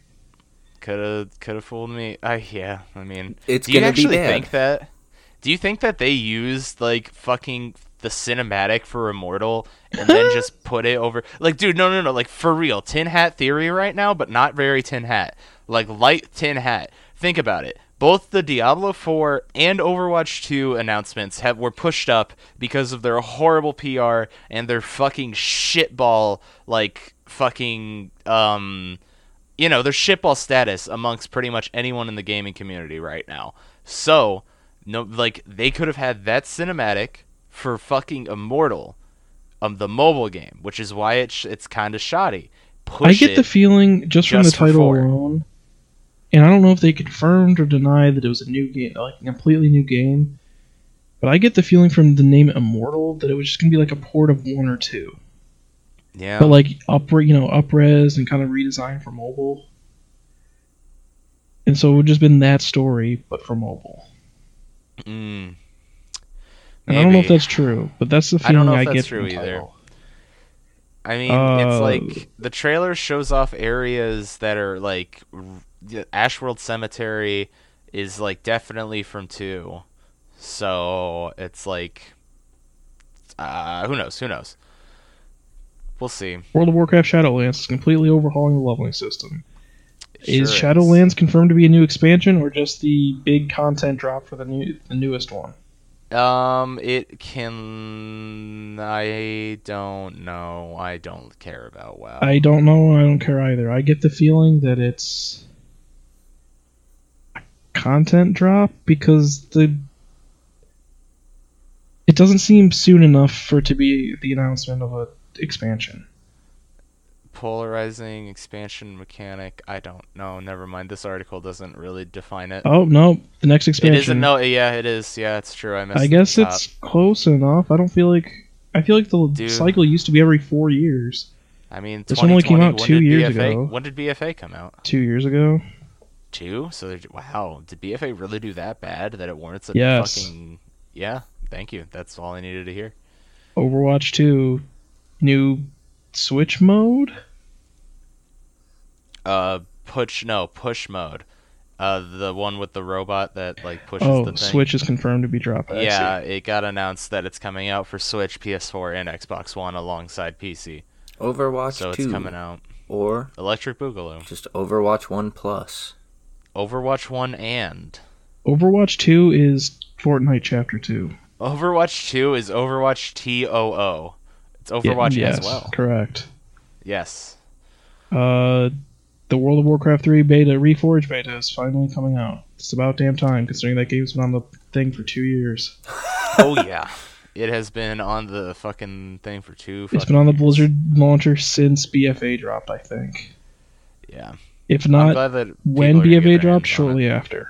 Could have could have fooled me. I yeah. I mean, It's do you gonna be actually think that? Do you think that they used like fucking the cinematic for Immortal and then just (laughs) put it over? Like, dude, no, no, no. Like for real, Tin Hat theory right now, but not very Tin Hat. Like light Tin Hat. Think about it. Both the Diablo 4 and Overwatch 2 announcements have were pushed up because of their horrible PR and their fucking shitball like fucking um you know, their shitball status amongst pretty much anyone in the gaming community right now. So, no, like they could have had that cinematic for fucking Immortal, um, the mobile game, which is why it's it's kind of shoddy. Push I get the feeling just, from the title alone, and I don't know if they confirmed or denied that it was a new game, like a completely new game. But I get the feeling from the name Immortal that it was just gonna be like a port of one or two, yeah, but like up, you know, upres and kind of redesigned for mobile. And so it would just been that story, but for mobile. Mm, I don't know if that's true, but that's the I feeling don't I, know if get that's from true the either. title. I mean, it's Uh, like the trailer shows off areas that are like Ashwold Cemetery is like definitely from two, so it's like uh, who knows? Who knows? We'll see. World of Warcraft Shadowlands is completely overhauling the leveling system. It is sure Shadowlands confirmed to be a new expansion or just the big content drop for the new the newest one? Um, it can. I don't know. I don't care about WoW. I don't know. I don't care either. I get the feeling that it's a content drop because the it doesn't seem soon enough for it to be the announcement of a expansion. Polarizing expansion mechanic. I don't know. Never mind. This article doesn't really define it. Oh no, the next it expansion. isn't. No. Yeah, it is. Yeah, it's true. I missed. I guess it's close enough. I don't feel like I feel like the Dude. cycle used to be every four years. I mean, This one only came out two years BFA ago. When did BFA come out? Two years ago. Two. So wow, did BFA really do that bad that it warrants a Yes. fucking? Yeah. Thank you. That's all I needed to hear. Overwatch 2 new Switch mode? Uh, push. No, push mode. Uh, the one with the robot that like pushes Oh, the thing. Switch is confirmed to be dropped. I see. Yeah, it got announced that it's coming out for Switch, PS4, and Xbox One alongside PC. Overwatch So it's 2 coming out. or Electric Boogaloo, just Overwatch 1 Plus. Overwatch One, and Overwatch 2 is Fortnite Chapter 2. Overwatch Two is Overwatch TOO. It's Overwatch yes, as well. Correct. Yes. Uh, the World of Warcraft 3 beta, Reforged beta, is finally coming out. It's about damn time, considering that game's been on the thing for two years. oh (laughs) yeah. It has been on the fucking thing for two. It's been on the. Blizzard launcher since BFA dropped, I think. Yeah. If not, when people are gonna get BFA dropped, hands on it. shortly after.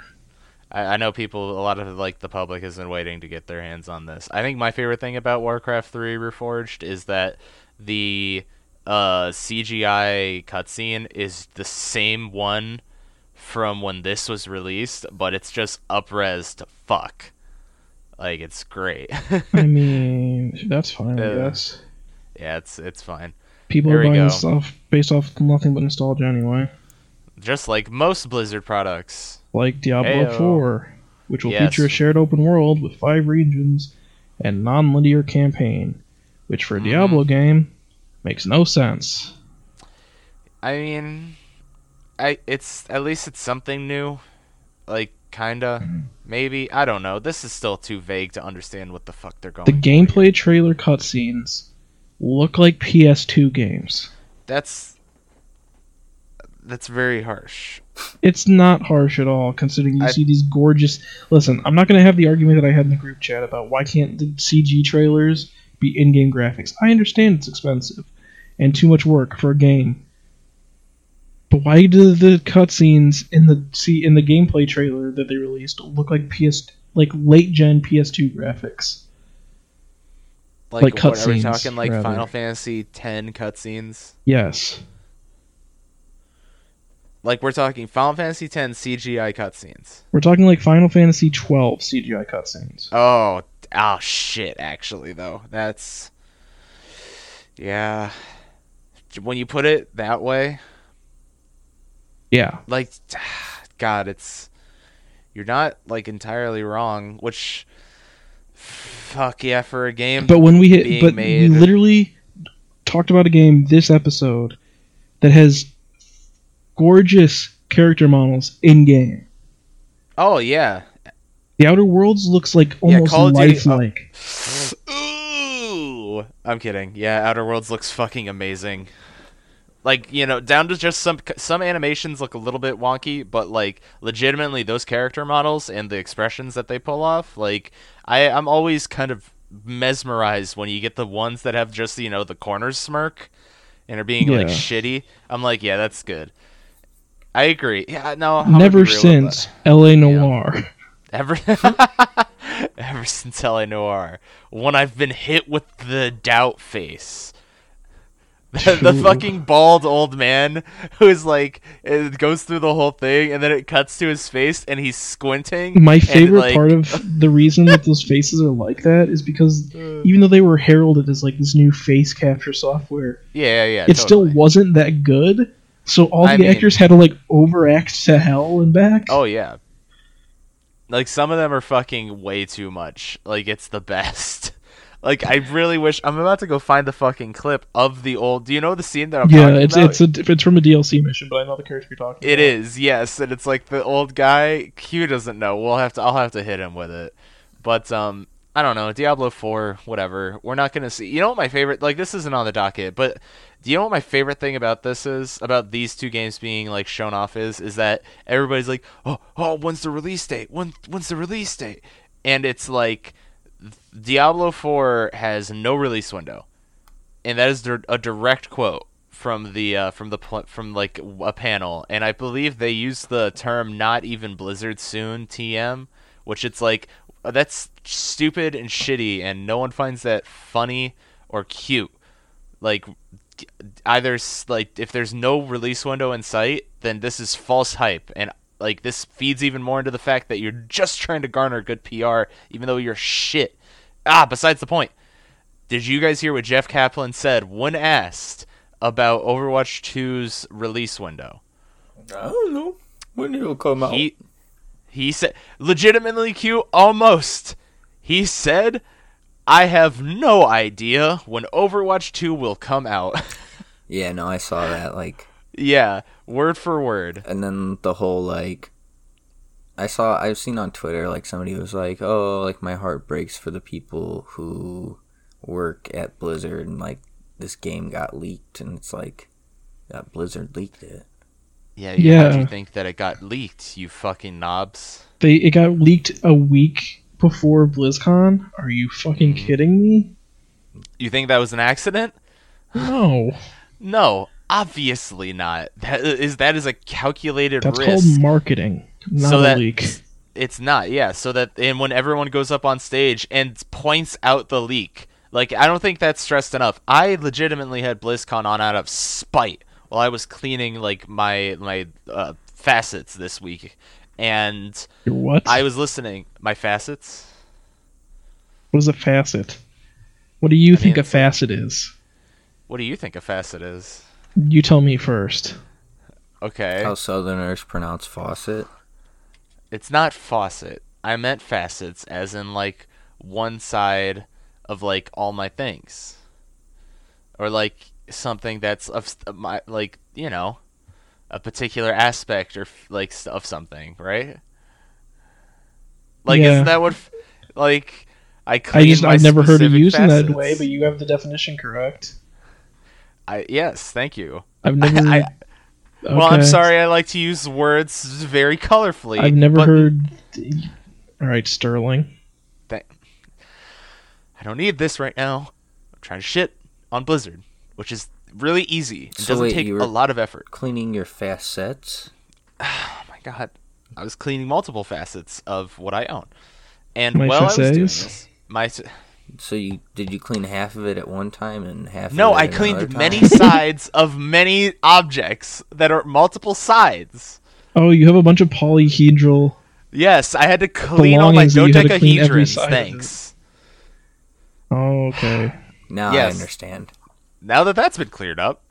I, I know people, a lot of like the public has been waiting to get their hands on this. I think my favorite thing about Warcraft 3 Reforged is that the uh, CGI cutscene is the same one from when this was released, but it's just upresed fuck. Like it's great. I (laughs) mean, that's fine, I Uh, guess. yeah, it's it's fine. People are buying stuff based off nothing but nostalgia anyway. Just like most Blizzard products. Like Diablo Heyo. 4, which will Yes. feature a shared open world with five regions and non-linear campaign, which for a Mhm. Diablo game makes no sense. I mean, I it's at least it's something new, like kinda, maybe I don't know. This is still too vague to understand what the fuck they're going. The gameplay here. trailer cutscenes look like PS2 games. That's that's very harsh. It's not harsh at all, considering you I- see these gorgeous. Listen, I'm not going to have the argument that I had in the group chat about why can't the CG trailers be in-game graphics. I understand it's expensive and too much work for a game, but why do the cutscenes in the see in the gameplay trailer that they released look like PS like late gen PS2 graphics? Like, Like what are we cutscenes, talking? Like rather. Final Fantasy X cutscenes? Yes. Like we're talking Final Fantasy X CGI cutscenes. We're talking like Final Fantasy 12 CGI cutscenes. Oh, oh shit! Actually, though, that's yeah. When you put it that way, Yeah. like god it's you're not like entirely wrong which fuck yeah for a game But when we hit, being but made- we literally talked about a game this episode that has gorgeous character models in game. oh yeah. The Outer Worlds looks like Yeah, almost Call of Duty- uh, lifelike. ooh. I'm kidding. Yeah outer worlds looks fucking amazing. Like you know down to just some some animations look a little bit wonky but like legitimately those character models and the expressions that they pull off like i i'm always kind of mesmerized when you get the ones that have just you know the corners smirk and are being like shitty. I'm like yeah that's good i agree yeah no Never be real with since L.A. Noir. (laughs) Ever, (laughs) ever since LA Noir, when I've been hit with the doubt face, (laughs) the, the fucking bald old man who's like, it goes through the whole thing, and then it cuts to his face, and he's squinting. My favorite like- part of the reason that those faces are like that is because Uh. even though they were heralded as like this new face capture software, yeah, yeah, yeah, it still wasn't that good. So all I the mean- actors had to like overact to hell and back. Oh yeah. Like some of them are fucking way too much. Like it's the (laughs) best. Like I really wish I'm about to go find the fucking clip of the old. Do you know the scene that I'm yeah, talking it's about? it's a it's from a DLC mission, but I know the character you're talking. It about. is, yes, and it's like the old guy. Q doesn't know. We'll have to. I'll have to hit him with it. But um, I don't know. Diablo Four, whatever. We're not gonna see. You know what my favorite? Like this isn't on the docket, but do you know what my favorite thing about this is? About these two games being like shown off is is that everybody's like, oh, oh, when's the release date? When when's the release date? And it's like Diablo Four has no release window and that is a direct quote from the uh, from the pl- from like a panel, and I believe they use the term "not even Blizzard soon" (TM), which it's like that's stupid and shitty, and no one finds that funny or cute. Like either like if there's no release window in sight, then this is false hype, and like this feeds even more into the fact that you're just trying to garner good PR, even though you're shit. Ah, besides the point. Did you guys hear what Jeff Kaplan said when asked about Overwatch 2's release window? I don't know when it'll come out. He he said legitimately Q almost. He said I have no idea when Overwatch 2 will come out. (laughs) yeah, no, I saw that. Like, yeah, word for word. and then the whole like, I saw I've seen on Twitter like somebody was like, "Oh, like my heart breaks for the people who work at Blizzard and like this game got leaked and it's like that Blizzard leaked it. Yeah, yeah. Yeah. you think that it got leaked? You fucking knobs. They it got leaked a week before BlizzCon. Are you fucking Mm. kidding me? You think that was an accident? No, (laughs) No, obviously not. That is that is a calculated that's risk. called marketing, not So a that- leak. It's not, yeah. So that and when everyone goes up on stage and points out the leak, like I don't think that's stressed enough. I legitimately had BlizzCon on out of spite while I was cleaning like my my uh, facets this week, and Your what? I was listening my facets. what is a facet? What do you I think mean, a facet is? What do you think a facet is? You tell me first. Okay, How Southerners pronounce faucet. it's not faucet. I meant facets, as in like one side of like all my things, or like something that's of my like you know a particular aspect or like of something, right? Like Yeah. isn't that what like I i just my i've never heard of specific using that way, but you have the definition correct. I yes, thank you. I've (laughs) never. I, Well, I'm sorry. I like to use words very colorfully. I've never but- heard. All right, Sterling. I don't need this right now. I'm trying to shit on Blizzard, which is really easy. It So doesn't wait, take you a lot of effort. Cleaning your facets. (sighs) Oh my god. I was cleaning multiple facets of what I own. And My while I was doing this, my So you did you clean half of it at one time and half? No, of it I at cleaned another many (laughs) sides of many objects that are multiple sides. Oh, you have a bunch of polyhedral. Yes, I had to clean all my Belongings that you had to clean every dodecahedrons. Thanks. Oh, okay. (sighs) Now Yes. I understand. Now that that's been cleared up,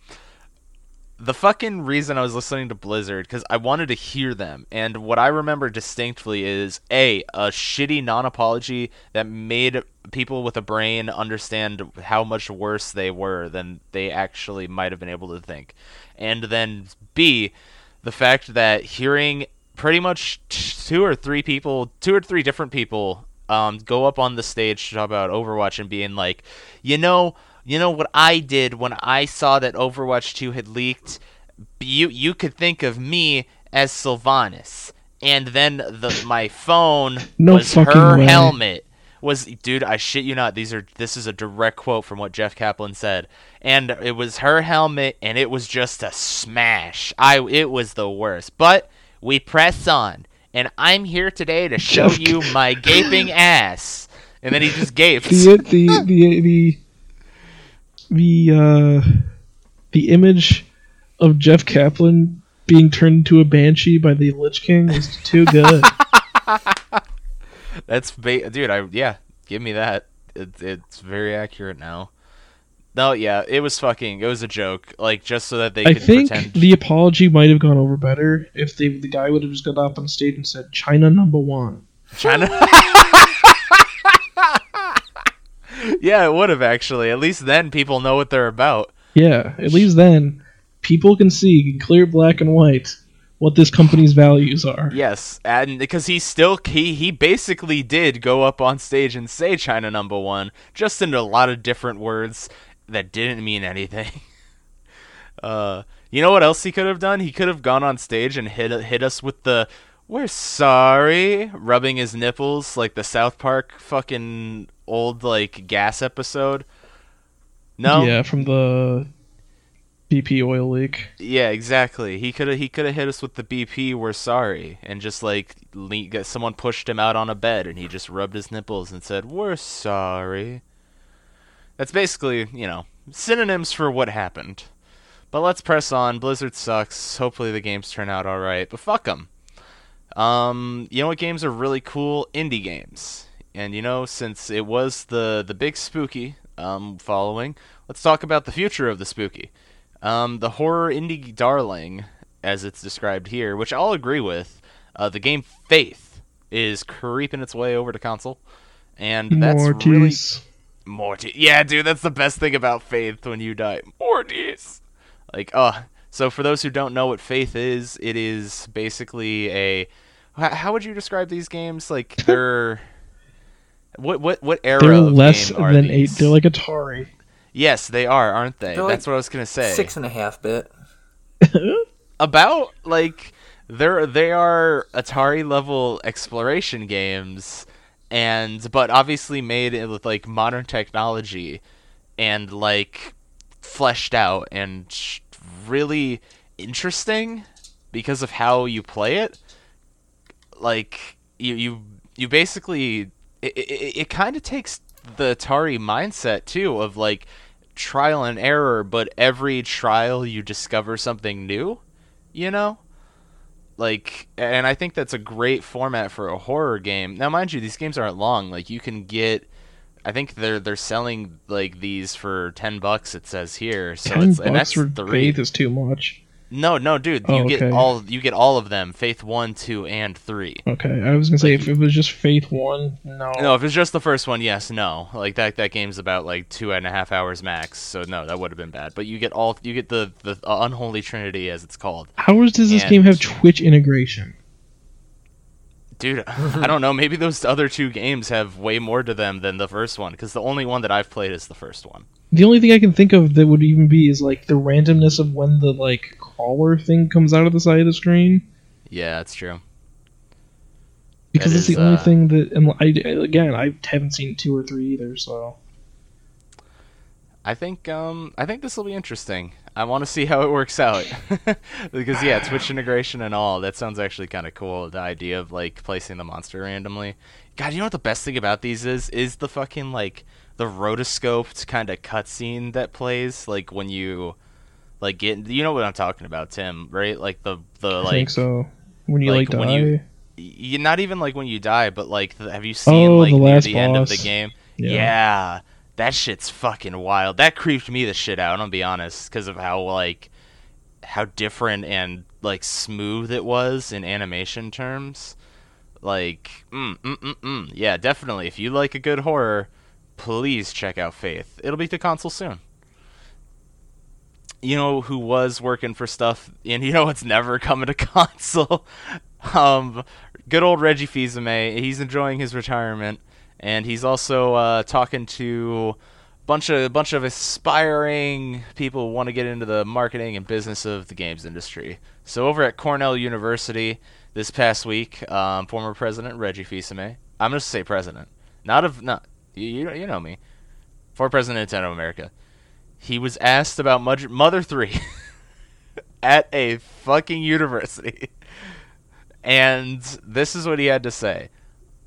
the fucking reason I was listening to Blizzard because I wanted to hear them, and what I remember distinctly is a a shitty non-apology that made people with a brain understand how much worse they were than they actually might have been able to think, and then b the fact that hearing pretty much two or three people, two or three different people, um, go up on the stage to talk about Overwatch and being like, you know, you know what I did when I saw that Overwatch 2 had leaked. You you could think of me as Sylvanas, and then the my phone (laughs) No was her way. helmet. Was dude, I shit you not. These are this is a direct quote from what Jeff Kaplan said, and it was her helmet, and it was just a smash. I it was the worst, but we press on, and I'm here today to show Jeff you my gaping (laughs) ass. And then he just gapes. The the the the the uh the image of Jeff Kaplan being turned into a banshee by the Lich King is too good. (laughs) That's ba- dude. I yeah, give me that. It, it's very accurate now. No, yeah, it was fucking. It was a joke, like just so that they I think pretend. the apology might have gone over better if they, the guy would have just got up on stage and said China number one. China. (laughs) (laughs) yeah, it would have actually. At least then people know what they're about. Yeah, at least then people can see in clear black and white what this company's values are. Yes, and because he still he he basically did go up on stage and say China number one, just in a lot of different words that didn't mean anything. (laughs) Uh, you know what else he could have done? He could have gone on stage and hit hit us with the "We're sorry," rubbing his nipples like the South Park fucking old like gas episode. No, Yeah, from the BP oil leak. Yeah, exactly. He could have he could have hit us with the BP. We're sorry, and just like le- someone pushed him out on a bed, and he just rubbed his nipples and said, "We're sorry." That's basically you know synonyms for what happened. But let's press on. Blizzard sucks. Hopefully the games turn out all right. But fuck them. Um, you know what games are really cool? Indie games. And you know, since it was the the big spooky um following, let's talk about the future of the spooky. Um, the horror indie darling, as it's described here, which I'll agree with, uh, the game Faith is creeping its way over to console, and that's really Mortis. Morty. Yeah, dude, that's the best thing about Faith when you die. Mortis. Like, uh, so for those who don't know what Faith is, it is basically a. How would you describe these games? Like (laughs) they're. What what what era? They're of less game are than these? eight. They're like Atari. yes, they are, aren't they? They're like That's what I was gonna say. Six and a half bit. (laughs) about like they're they are Atari level exploration games and but obviously made with like modern technology and like fleshed out and sh- really interesting because of how you play it. Like you you you basically it, it, it kind of takes the Atari mindset too of like trial and error but every trial you discover something new you know? Like and i think that's a great format for a horror game. Now mind you these games aren't long. Like you can get i think they're they're selling like these for 10 bucks it says here so Ten it's and that's for three Faith is too much. no no dude you Oh, get all you get all of them faith 1 2 and 3 Okay, I was gonna say if it was just Faith one, no. no if it's just the first one yes no like that that game's about like two and a half hours max so no that would have been bad but you get all you get the the uh, unholy trinity as it's called How does this And- game have Twitch integration? Dude, (laughs) I don't know. Maybe those other two games have way more to them than the first one, because the only one that I've played is the first one. The only thing I can think of that would even be is like the randomness of when the like crawler thing comes out of the side of the screen. Yeah, that's true. Because That it's the only uh, thing that, and I again, I haven't seen two or three either. So I think um I think this will be interesting. I want to see how it works out, (laughs) because yeah, Twitch integration and all that sounds actually kind of cool. The idea of like placing the monster randomly. God, you know what the best thing about these is? Is the fucking like the rotoscoped kind of cutscene that plays like when you like get you know what I'm talking about, Tim, right? Like the the I like think so. When you like, like, when die, you- you not even like when you die, but like the, have you oh, seen Oh, like the near last the end of the game? Yeah. Yeah. That shit's fucking wild. That creeped me the shit out. I'm gonna be honest, because of how like how different and like smooth it was in animation terms. Like, mm, mm, mm, mm. yeah, definitely. If you like a good horror, please check out Faith. It'll be to console soon. You know who was working for stuff, and you know it's never coming to (laughs) console. um, good old Reggie Fils-Aimé. He's enjoying his retirement, and he's also uh, talking to a bunch of a bunch of aspiring people who want to get into the marketing and business of the games industry. So over at Cornell University this past week, um, former president Reggie Fils-Aimé. I'm gonna say president, not of not you you know, me, former president of Nintendo America. He was asked about Mother 3 (laughs) at a fucking university. (laughs) And this is what he had to say.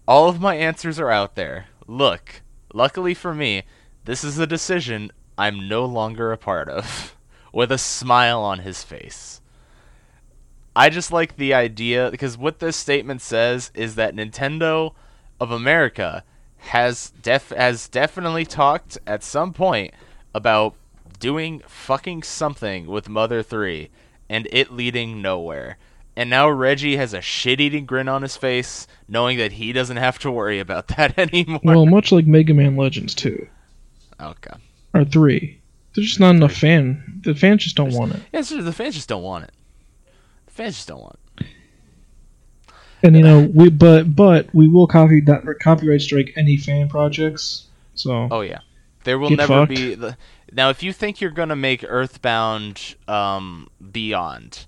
All of my answers are out there. Look, luckily for me, this is a decision I'm no longer a part of. (laughs) With a smile on his face. I just like the idea because what this statement says is that Nintendo of America has def has definitely talked at some point about doing fucking something with Mother 3 and it leading nowhere. And now Reggie has a shit-eating grin on his face, knowing that he doesn't have to worry about (laughs) that anymore. well, much like Mega Man Legends two okay. or three, there's just not enough fan. The fans just don't want it. Yeah, just, the fans just don't want it. The fans just don't want it. And you know, we but but we will copy that copyright strike any fan projects. So Oh yeah, there will never fucked. be the. Now, if you think you're gonna make Earthbound um, Beyond,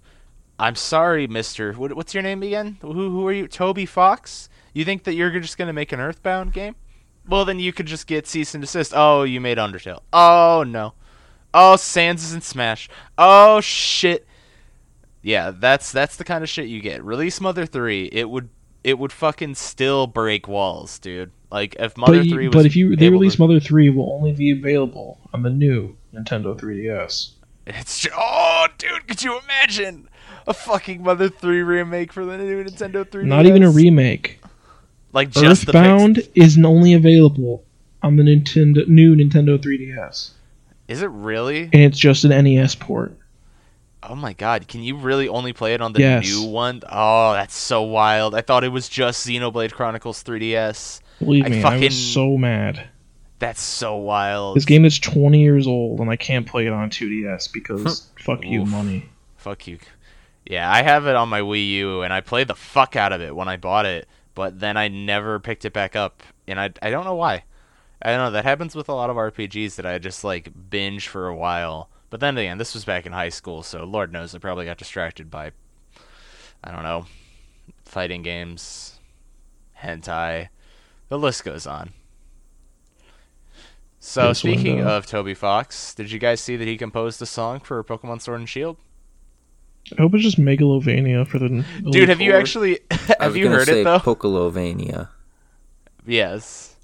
I'm sorry, Mister. What, what's your name again? Who who are you? Toby Fox? You think that you're just gonna make an Earthbound game? Well, then you could just get cease and desist. Oh, you made Undertale. Oh no. Oh, Sans is in Smash. Oh shit. Yeah, that's that's the kind of shit you get. Release Mother Three. It would it would fucking still break walls, dude. Like if Mother but, Three you- was. but if you they release to- Mother three, it will only be available on the new Nintendo 3DS. It's oh, dude, could you imagine a fucking Mother Three remake for the new Nintendo 3DS? Not even a remake. like just Earthbound the fix- is only available on the Nintendo new Nintendo 3DS, Is it really? and it's just an NES port. Oh my god, can you really only play it on the Yes. new one? Oh, that's so wild. I thought it was just Xenoblade Chronicles 3DS. Believe I me, I was so mad. That's so wild. This game is 20 years old, and I can't play it on 2DS because (laughs) fuck you, money. Fuck you. Yeah, I have it on my Wii U and I played the fuck out of it when I bought it, but then I never picked it back up, and I I don't know why. I don't know. That happens with a lot of RPGs that I just like binge for a while. But then again, this was back in high school, so Lord knows I probably got distracted by I don't know, fighting games, hentai. The list goes on. So speaking of Toby Fox, did you guys see that he composed a song for Pokemon Sword and Shield? I hope it's just Megalovania for the Dude, Elite have you Four. actually (laughs) I have was you gonna heard say it though? Pokelovania. yes.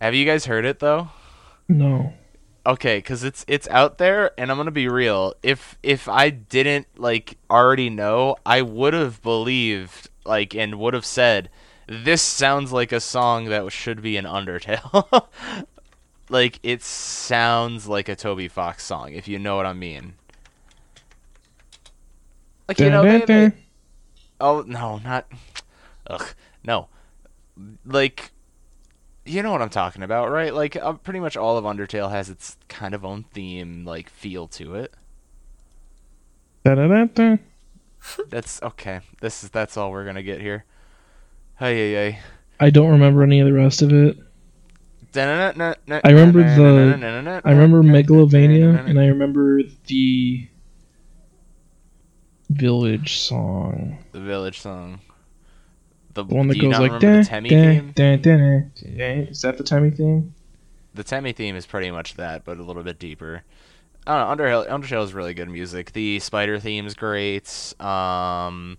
Have you guys heard it though? No. Okay, cuz it's it's out there and I'm going to be real. If if I didn't like already know, I would have believed like and would have said this sounds like a song that should be an Undertale. (laughs) like it sounds like a Toby Fox song if you know what I mean. Like you know they, Oh no, not. Ugh, no. Like, you know what I'm talking about, right? Like, uh, pretty much all of Undertale has its kind of own theme, like feel to it. Da-da-da-da. That's okay. This is that's all we're gonna get here. Hey, hey, hey. I don't remember any of the rest of it. I remember the- I remember Megalovania, and I remember the village song. the village song. The, The one that goes like da, the Temmie da, theme? Is that the Temmie theme? The Temmie theme is pretty much that, but a little bit deeper. I don't know. Undertale, Undertale is really good music. The spider theme's great. Um,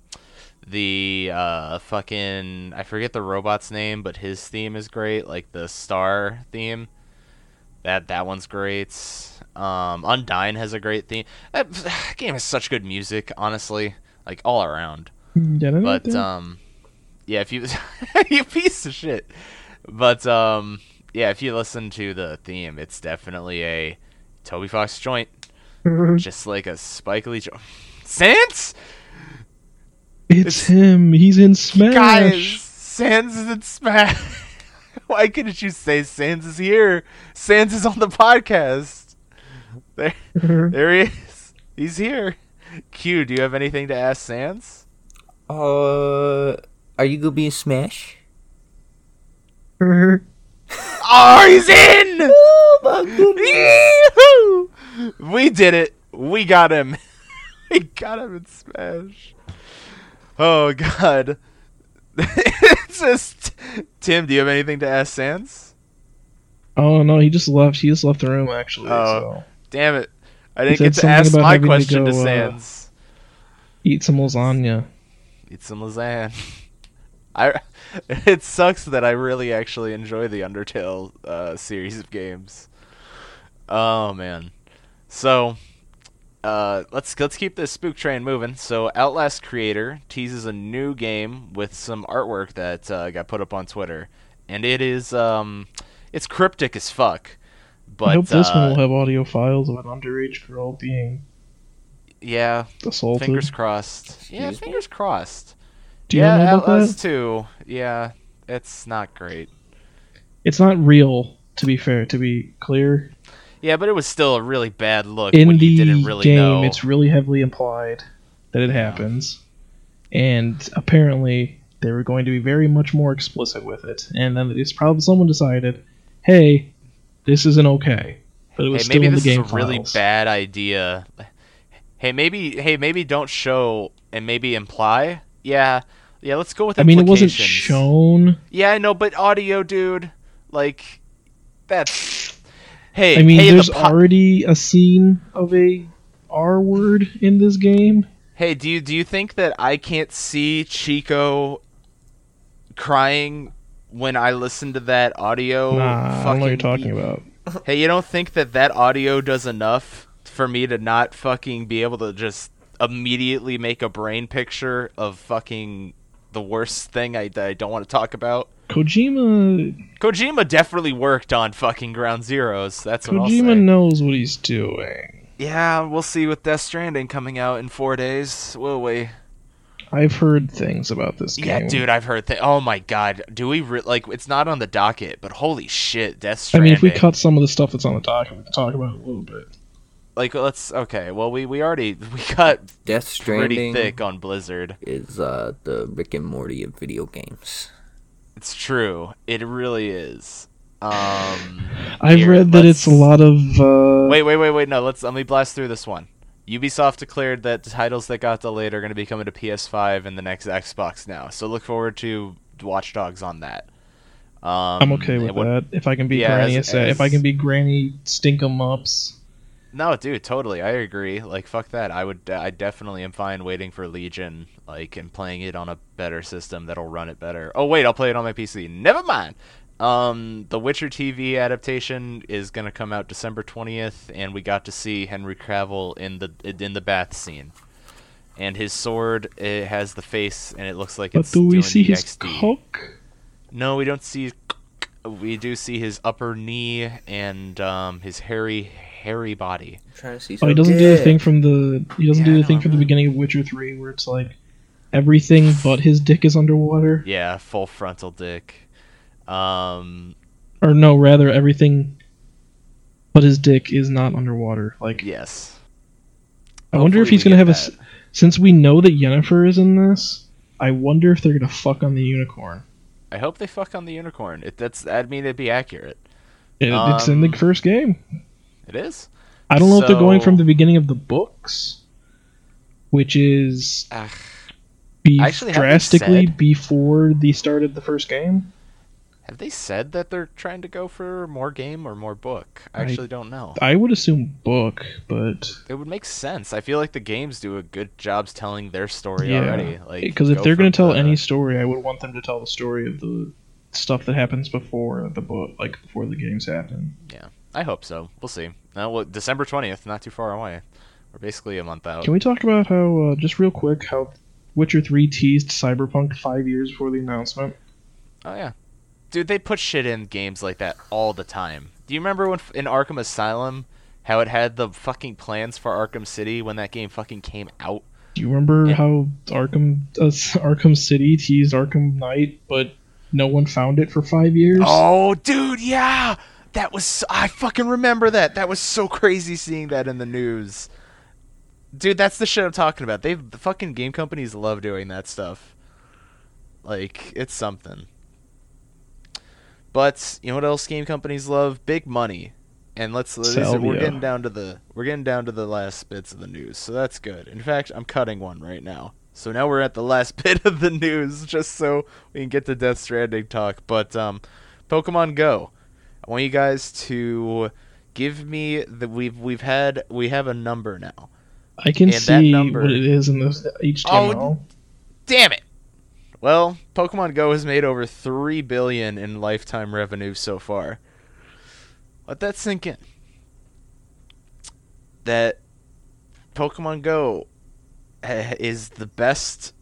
the uh, fucking I forget the robot's name, but his theme is great. Like the star theme. That that one's great. Um, Undyne has a great theme. That (sighs) game has such good music, honestly, like all around. Da-da-da-da. But um, yeah, if you (laughs) you piece of shit. But um, yeah, if you listen to the theme, it's definitely a Toby Fox joint, just like a Spike Lee joint. Sans it's him. He's in Smash. guys, Sans is in Smash. (laughs) Why couldn't you say Sans is here? Sans is on the podcast. There, there he is. He's here. Q, do you have anything to ask Sans? Uh, are you gonna be in Smash? (laughs) Oh, he's in! (laughs) Oh my goodness! We did it. We got him. (laughs) we got him in Smash. Oh god. it's just Tim, do you have anything to ask Sans? oh no, he just left. He just left the room actually. Oh. So Damn it. I didn't get to ask my having to question to, go, uh, eat some lasagna. Eat some lasagna. (laughs) I (laughs) it sucks that I really actually enjoy the Undertale uh, series of games. Oh man. So uh, let's let's keep this spook train moving. So Outlast creator teases a new game with some artwork that uh, got put up on Twitter, and it is um, it's cryptic as fuck. But I hope this uh, one will have audio files of an underage girl being yeah, assaulted. fingers crossed. Yeah, me? fingers crossed. Do you yeah, know about Outlast that? two. Yeah, it's not great. It's not real. To be fair, to be clear, Yeah, but it was still a really bad look in when the you didn't really game, know. it's really heavily implied that it happens, and apparently they were going to be very much more explicit with it. And then it's probably someone decided, "Hey, this isn't okay," but it was hey, still maybe in the this game is a really files. bad idea. Hey, maybe hey, maybe don't show and maybe imply. Yeah, yeah. Let's go with. I mean, it wasn't shown. Yeah, I know, but audio, dude. Like, that's. Hey, I mean, hey, there's the po- already a scene of a R word in this game. Hey, do you do you think that I can't see Chico crying when I listen to that audio? Nah, I don't know what you're fucking- talking about. (laughs) Hey, you don't think that that audio does enough for me to not fucking be able to just immediately make a brain picture of fucking the worst thing I, I don't want to talk about? Kojima, Kojima definitely worked on fucking Ground Zeroes. That's what I'll say. Kojima knows what he's doing. Yeah, we'll see with Death Stranding coming out in four days, will we? I've heard things about this game. Yeah, dude, I've heard that. Oh my god, do we re- like? It's not on the docket, but holy shit, Death Stranding. I mean, if we cut some of the stuff that's on the docket, we can talk about it a little bit. like, let's okay. Well, we we already (laughs) we cut Death Stranding pretty thick on Blizzard. is uh, the Rick and Morty of video games. It's true. It really is. Um, I've here, read that it's a lot of. Uh, Wait, wait, wait, wait. No, let's let me blast through this one. Ubisoft declared that the titles that got delayed are going to be coming to PS5 and the next Xbox now. So look forward to Watch Dogs on that. Um, I'm okay with that. If I can be Yeah, Granny, as- Assa- if I can be Granny stink 'em ups. No, dude, totally. I agree. Like, fuck that. I would. I definitely am fine waiting for Legion, like, and playing it on a better system that'll run it better. Oh wait, I'll play it on my PC. Never mind. Um, the Witcher TV adaptation is gonna come out December twentieth, and we got to see Henry Cavill in the in the bath scene, and his sword it has the face, and it looks like But it's do we doing see the his XD. cock? No, we don't see. We do see his upper knee and um, his hairy, hairy body. I'm trying to see. Oh, he doesn't do the thing from the. He doesn't Yeah, do the thing I'm from the beginning of Witcher Three, where it's like everything but his dick is underwater. Yeah, full frontal dick. Um, Or no, rather everything but his dick is not underwater. Like yes. I wonder if he's gonna have a. that. Since we know that Yennefer is in this, I wonder if they're gonna fuck on the unicorn. I hope they fuck on the unicorn. It, that's. I mean, it'd be accurate. It, it's in Um, the first game. It is. I don't know if they're going from the beginning of the books, which is Ugh. be drastically before the start of the first game. Have they said that they're trying to go for more game or more book? I I- actually don't know. I would assume book, but It would make sense. I feel like the games do a good jobs telling their story Yeah, already. Like because if go they're going to tell the- any story, I would want them to tell the story of the stuff that happens before the book, like before the games happen. Yeah, I hope so. We'll see. Uh, well, December twentieth, not too far away. We're basically a month out. Can we talk about how, uh, just real quick, how Witcher Three teased Cyberpunk five years before the announcement? Oh yeah, dude, they put shit in games like that all the time. Do you remember when in Arkham Asylum, how it had the fucking plans for Arkham City when that game fucking came out? Do you remember how Arkham uh, Arkham City teased Arkham Knight, but no one found it for five years? Oh, dude, yeah, that was so, I fucking remember that. That was so (laughs) crazy seeing that in the news. Dude, that's the shit I'm talking about. They the fucking game companies love doing that stuff. Like it's something. But you know what else game companies love? Big money. And let's are- we're getting down to the we're getting down to the last bits of the news. So that's good. In fact, I'm cutting one right now. So now we're at the last (laughs) bit of the news just so we can get to Death Stranding talk. But um Pokemon Go. I want you guys to give me the we've we've had we have a number now. I can and see number- what it is in this HTML. Oh, Damn it. Well, Pokemon Go has made over 3 billion in lifetime revenue so far. Let that sink in. That Pokemon Go eh, is the best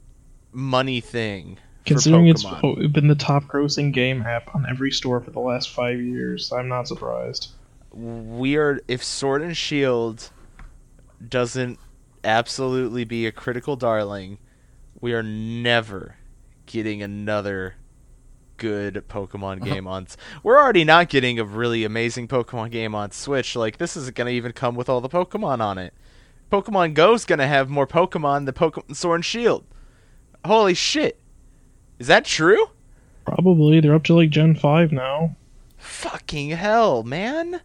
money thing Considering for it's been the top grossing game app on every store for the last five years, I'm not surprised. we are if Sword and Shield doesn't absolutely be a critical darling, we are never getting another good Pokemon game on. We're already not getting a really amazing Pokemon game on Switch. Like this isn't gonna even come with all the Pokemon on it. Pokemon Go's gonna have more Pokemon than Pokemon Sword and Shield. Holy shit! Is that true? Probably they're up to like Gen five now. Fucking hell, man!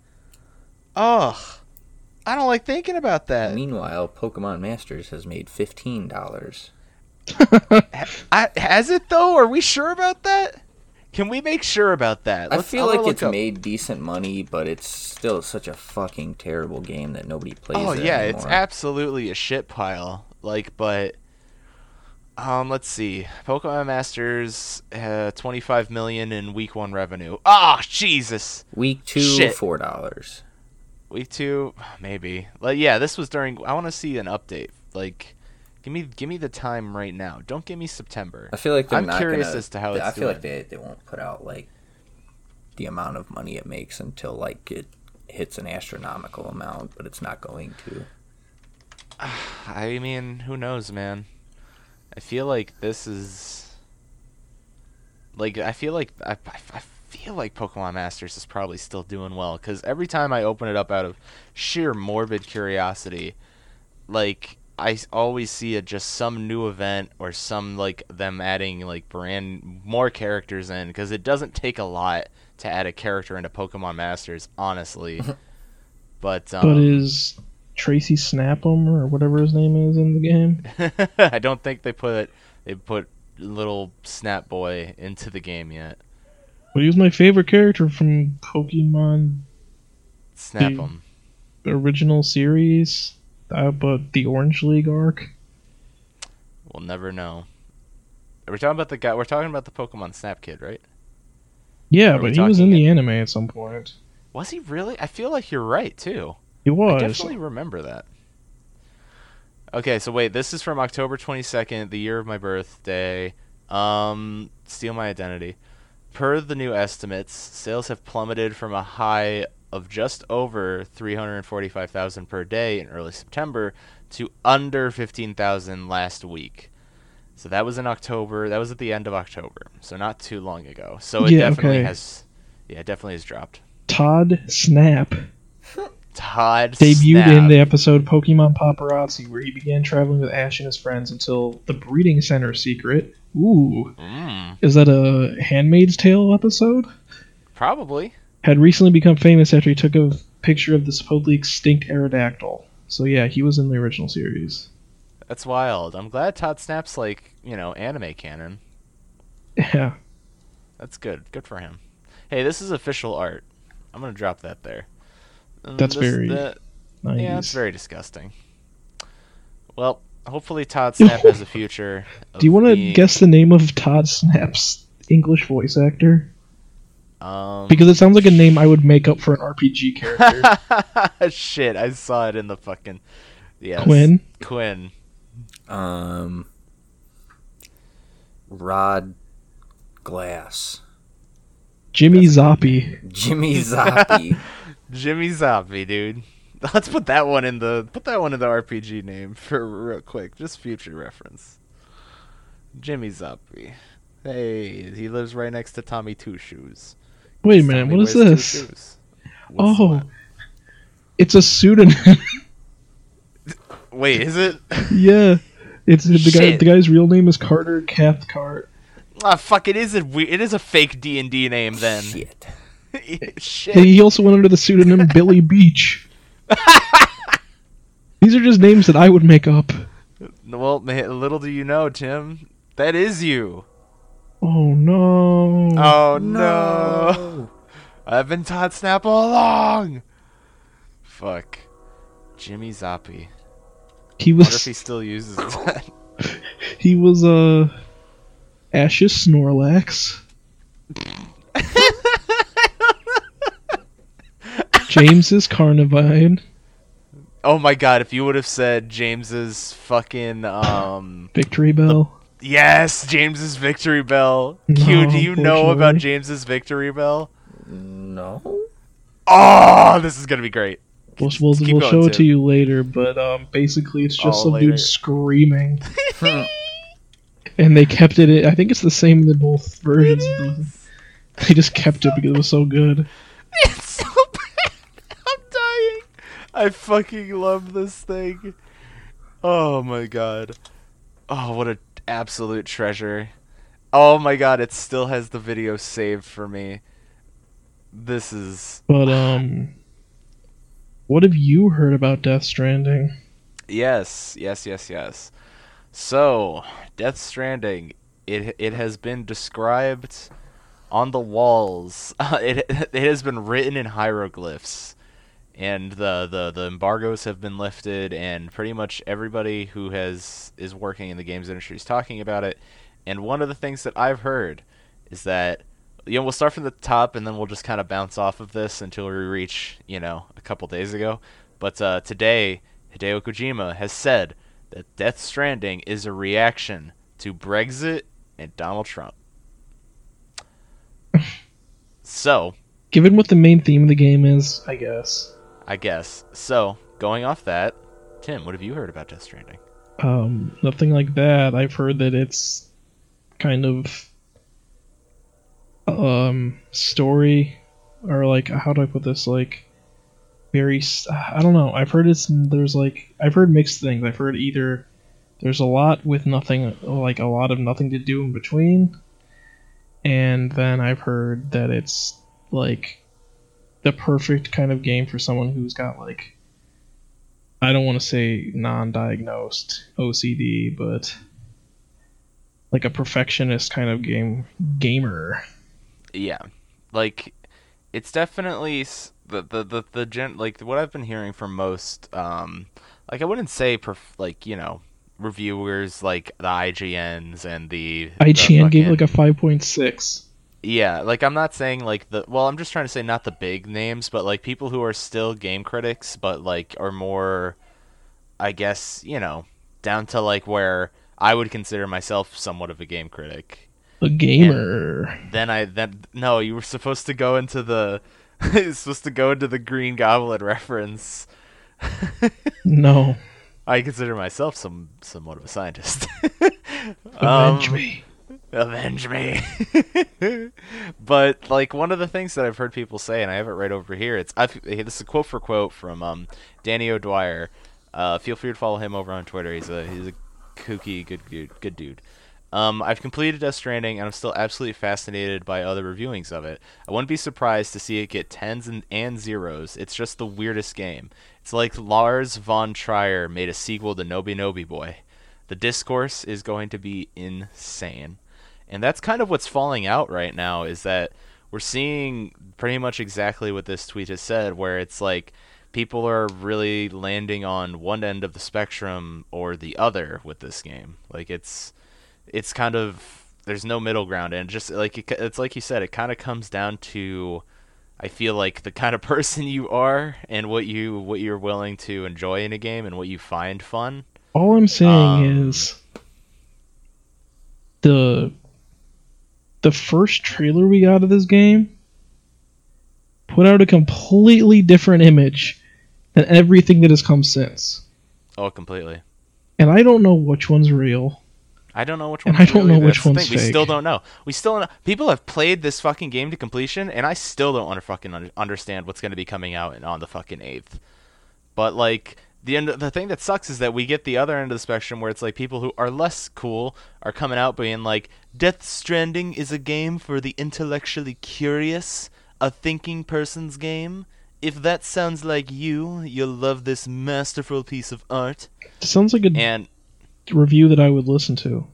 Ugh, I don't like thinking about that. Meanwhile, Pokemon Masters has made fifteen dollars. I, has it though? Are we sure about that? Can we make sure about that? I Let's- feel I'm like it's up- made decent money, but it's still such a fucking terrible game that nobody plays. Oh it yeah, it's absolutely a shit pile. Like, but um, let's see. Pokemon Masters, uh, 25 million in week one revenue. Ah, Jesus. Week two, Shit. four dollars. Week two, maybe. Like, yeah, this was during. I want to see an update. Like, give me, give me the time right now. Don't give me September. I feel like they're I'm curious gonna- as to how it's. I feel doing. like they they won't put out like the amount of money it makes until like it hits an astronomical amount, but it's not going to. (sighs) I mean, who knows, man? I feel like this is like I feel like I, I, I feel like Pokemon Masters is probably still doing well because every time I open it up out of sheer morbid curiosity, like I always see it just some new event or some like them adding like brand more characters in because it doesn't take a lot to add a character into Pokemon Masters, honestly. (laughs) but um, but is Tracy Snapham or whatever his name is in the game? (laughs) I don't think they put they put little Snap Boy into the game yet. But he was my favorite character from Pokemon Snap him. original series. Uh, but the Orange League arc. We'll never know. Are we talking about the guy? We're talking about the Pokemon Snap Kid, right? Yeah, but he was in the anime at some point. Was he really? I feel like you're right too. He was. I definitely remember that. Okay, so wait, this is from October 22nd, the year of my birthday. Um, steal my identity. Per the new estimates, sales have plummeted from a high of just over 345,000 per day in early September to under 15,000 last week. So that was in October. That was at the end of October. So not too long ago. So it Yeah, definitely okay. has yeah, it definitely has dropped. Todd Snap (laughs) Todd debuted Snap. in the episode Pokemon Paparazzi, where he began traveling with Ash and his friends until the breeding center secret. Ooh, Mm, is that a Handmaid's Tale episode? probably. Had recently become famous after he took a picture of the supposedly extinct Aerodactyl. So yeah, he was in the original series. That's wild. I'm glad Todd Snap's like, you know, anime canon. Yeah, That's good. Good for him. Hey, this is official art. I'm gonna drop that there. Um, That's this- very that- 90s. yeah, it's very disgusting. Well, hopefully Todd (laughs) Snap has a future. Do you want to being, guess the name of Todd Snap's English voice actor? Um, Because it sounds like a name I would make up for an RPG character. (laughs) shit, I saw it in the fucking yes. Quinn? Quinn. Um, Rod Glass, Jimmy Zoppi. Jimmy Zoppi. (laughs) Jimmy Zombie, dude. (laughs) Let's put that one in the put that one in the RPG name for real quick, just future reference. Jimmy Zombie. Hey, he lives right next to Tommy Two Shoes. Wait a minute, what is this? Oh, that? it's a pseudonym. (laughs) wait, is it? (laughs) yeah, it's the guy. The guy's real name is Carter Cathcart. Ah, fuck! It is a we- it is a fake D and D name then. Shit. (laughs) Shit. He also went under the pseudonym Billy Beach. These are just names that I would make up. Well, man, little do you know, Tim, that is you. Oh no! Oh no! (laughs) I've been Todd Snap all along. Fuck. Jimmy Zoppi. he was. Wonder if he was still uses (laughs) that. he was uh Ashes Snorlax. James's Carnivine. oh my god! If you would have said James's fucking um Victreebel. Yes, James's Victreebel. No, Q, do you know about. James's Victreebel? No. Oh, this is gonna be great. We'll, we'll, we'll going, show it to you later, but um, basically it's just Oh, some later. dude screaming, (laughs) (laughs) and they kept it. I think it's the same in both versions. They just kept it because it was so good. (laughs) It's so bad. I'm dying. I fucking love this thing. Oh my god. Oh, what an absolute treasure. Oh my god, it still has the video saved for me. This is But um, what have you heard about Death Stranding? yes, yes, yes, yes. So, Death Stranding, it it has been described on the walls. (laughs) it it has been written in hieroglyphs. And the, the, the embargoes have been lifted and pretty much everybody who has is working in the games industry is talking about it. And one of the things that i've heard is that you know we'll start from the top and then we'll just kind of bounce off of this until we reach you know a couple days ago. But uh, today hideo kojima has said that death stranding is a reaction to brexit and donald trump. (laughs) So Given what the main theme of the game is, I guess. I guess. So, going off that, Tim, what have you heard about Death Stranding? Um, nothing like that. I've heard that it's kind of um story or like how do I put this like very. I don't know. I've heard it's there's like I've heard mixed things. I've heard either there's a lot with nothing, like a lot of nothing to do in between, and then I've heard that it's like the perfect kind of game for someone who's got like I don't want to say non-diagnosed OCD, but like a perfectionist kind of game gamer. Yeah, like it's definitely the the the the gen like what I've been hearing from most um like I wouldn't say perf- like you know reviewers like the IGNs and the the IGN gave like a 5.6. Yeah, like I'm not saying like the well, I'm just trying to say not the big names, but like people who are still game critics, but like are more, I guess you know, down to like where I would consider myself somewhat of a game critic. A gamer. Then I then no, you were supposed to go into the, (laughs) supposed to go into the Green Goblin reference. (laughs) No. I consider myself some somewhat of a scientist. (laughs) Avenge Um, me. Avenge me (laughs) but like one of the things that i've heard people say and i have it right over here it's I've, this is a quote for quote from um, danny o'dwyer uh, feel free to follow him over on twitter he's a he's a kooky good dude good dude um, I've completed Death Stranding, and I'm still absolutely fascinated by other reviewings of it. I wouldn't be surprised to see it get tens and, and zeros. It's just the weirdest game. It's like Lars von Trier made a sequel to Nobi Nobi Boy. The discourse is going to be insane. And that's kind of what's falling out right now is that we're seeing pretty much exactly what this tweet has said, where it's like people are really landing on one end of the spectrum or the other with this game. Like it's it's kind of there's no middle ground and just like it, it's like you said it kind of comes down to I feel like the kind of (laughs) person you are and what you what you're willing to enjoy in a game and what you find fun. All I'm saying Um, is the the first trailer we got of this game put out a completely different image than everything that has come since. Oh, completely. And I don't know which one's real. I don't know which one. I don't know which one's fake. We still don't know. We still don't know. People have played this fucking game to completion, and I still don't under fucking understand what's going to be coming out on the fucking eighth. But like the end, the thing that sucks is that we get the other end of the spectrum where it's like people who are less cool are coming out being like, "Death Stranding is a game for the intellectually curious, a thinking person's game." If that sounds like you, you'll love this masterful piece of art. It sounds like a And review that I would listen to.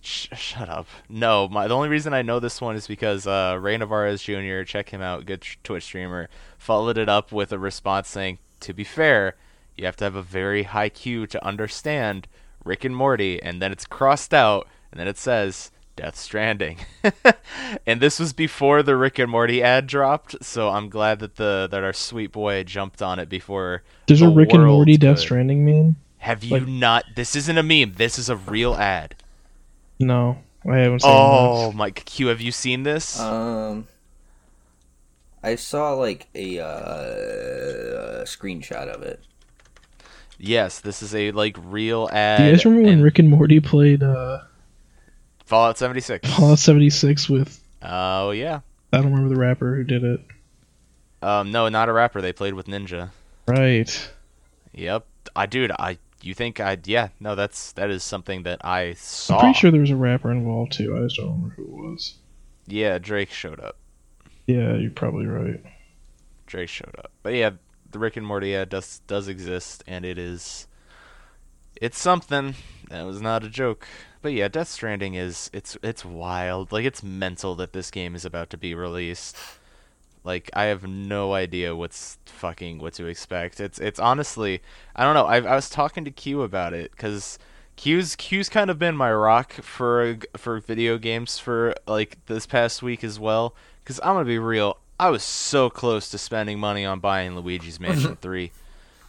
Sh- shut up. No, my the only reason I know this one is because uh, Ray Narvaez Jr. Check him out, good Twitch streamer. Followed it up with a response saying, "To be fair, you have to have a very high Q to understand Rick and Morty," and then it's crossed out, and then it says Death Stranding. (laughs) and this was before the Rick and Morty ad dropped, so I'm glad that the that our sweet boy jumped on it before. There's the a Rick and world Morty Death. Stranding meme? Have you like- not? This isn't a meme. This is a real ad. No, I haven't seen Oh my Q, have you seen this? Um, I saw like a uh, screenshot of it. Yes, this is a like real ad. Do you guys remember when Rick and Morty played uh, Fallout 76? Fallout 76 with Oh yeah. I don't remember the rapper who did it. Um, no, not a rapper. They played with Ninja. Right. Yep. I dude, I you think I yeah no that's that is something that I saw. I'm pretty sure there was a rapper involved too. I just don't remember who it was. Yeah, Drake showed up. Yeah, you're probably right. Drake showed up. But yeah, the Rick and Morty ad does does exist, and it is it's something. That was not a joke. But yeah, Death Stranding is it's it's wild. Like it's mental that this game is about to be released. Like I have no idea what's fucking what to expect. It's it's honestly I don't know. I I was talking to Q about it because Q's Q's kind of been my rock for for video games for like this past week as well. Because I'm gonna be real, I was so close to spending money on buying Luigi's Mansion (laughs) Three.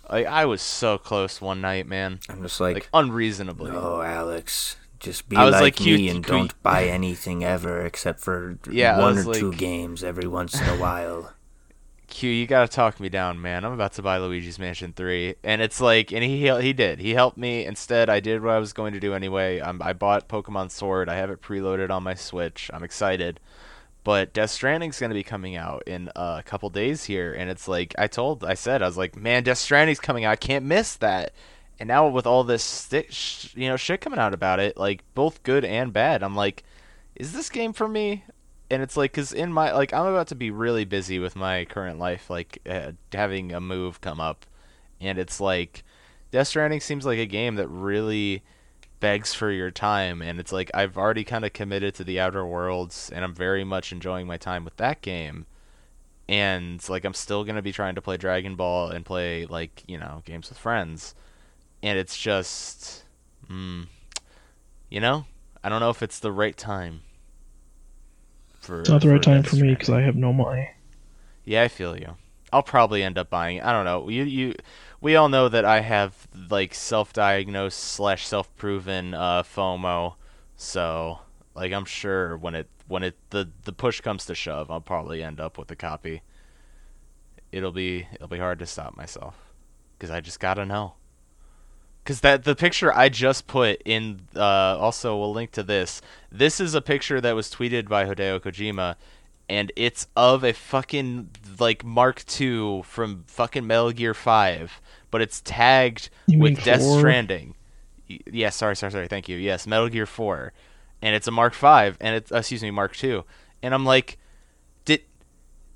Like I was so close one night, man. I'm just like, Like unreasonably. oh, Alex, just be like, like, you- me and you- (laughs) don't buy anything ever except for Yeah, one or two games every once in a while. (laughs) Q, you gotta talk me down, man. I'm about to buy Luigi's Mansion 3, and it's like, and he he did. He helped me. Instead, I did what I was going to do anyway. Um, I bought Pokemon Sword. I have it preloaded on my Switch. I'm excited, but Death Stranding's gonna be coming out in a couple days here, and it's like I told, I said, I was like, man, Death Stranding's coming out, I can't miss that. And now with all this sh- you know, shit coming out about it, like both good and bad, I'm like, is this game for me? And it's like, cause in my like, I'm about to be really busy with my current life, like uh, having a move come up, and it's like, Death Stranding seems like a game that really begs for your time and it's like I've already kind of committed to the outer worlds and I'm very much enjoying my time with that game and like I'm still going to be trying to play Dragon Ball and play like, you know, games with friends and it's just mm, you know, I don't know if it's the right time for It's not the right time for me cuz I have no money. Yeah, I feel you. I'll probably end up buying. I don't know. You you we all know that I have like self-diagnosed slash self-proven uh, FOMO, so like I'm sure when it when it the the push comes to shove, I'll probably end up with a copy. It'll be it'll be hard to stop myself because I just gotta know. Because that the picture I just put in, uh, also we'll link to this. This is a picture that was tweeted by Hideo Kojima, and it's of a fucking like Mark II from fucking Metal Gear Five but it's tagged you with Death four? Stranding. Yes, sorry, sorry, sorry. Thank you. Yes, Metal Gear 4, and it's a Mark 5, and it's uh, excuse me, Mark 2, and I'm like, did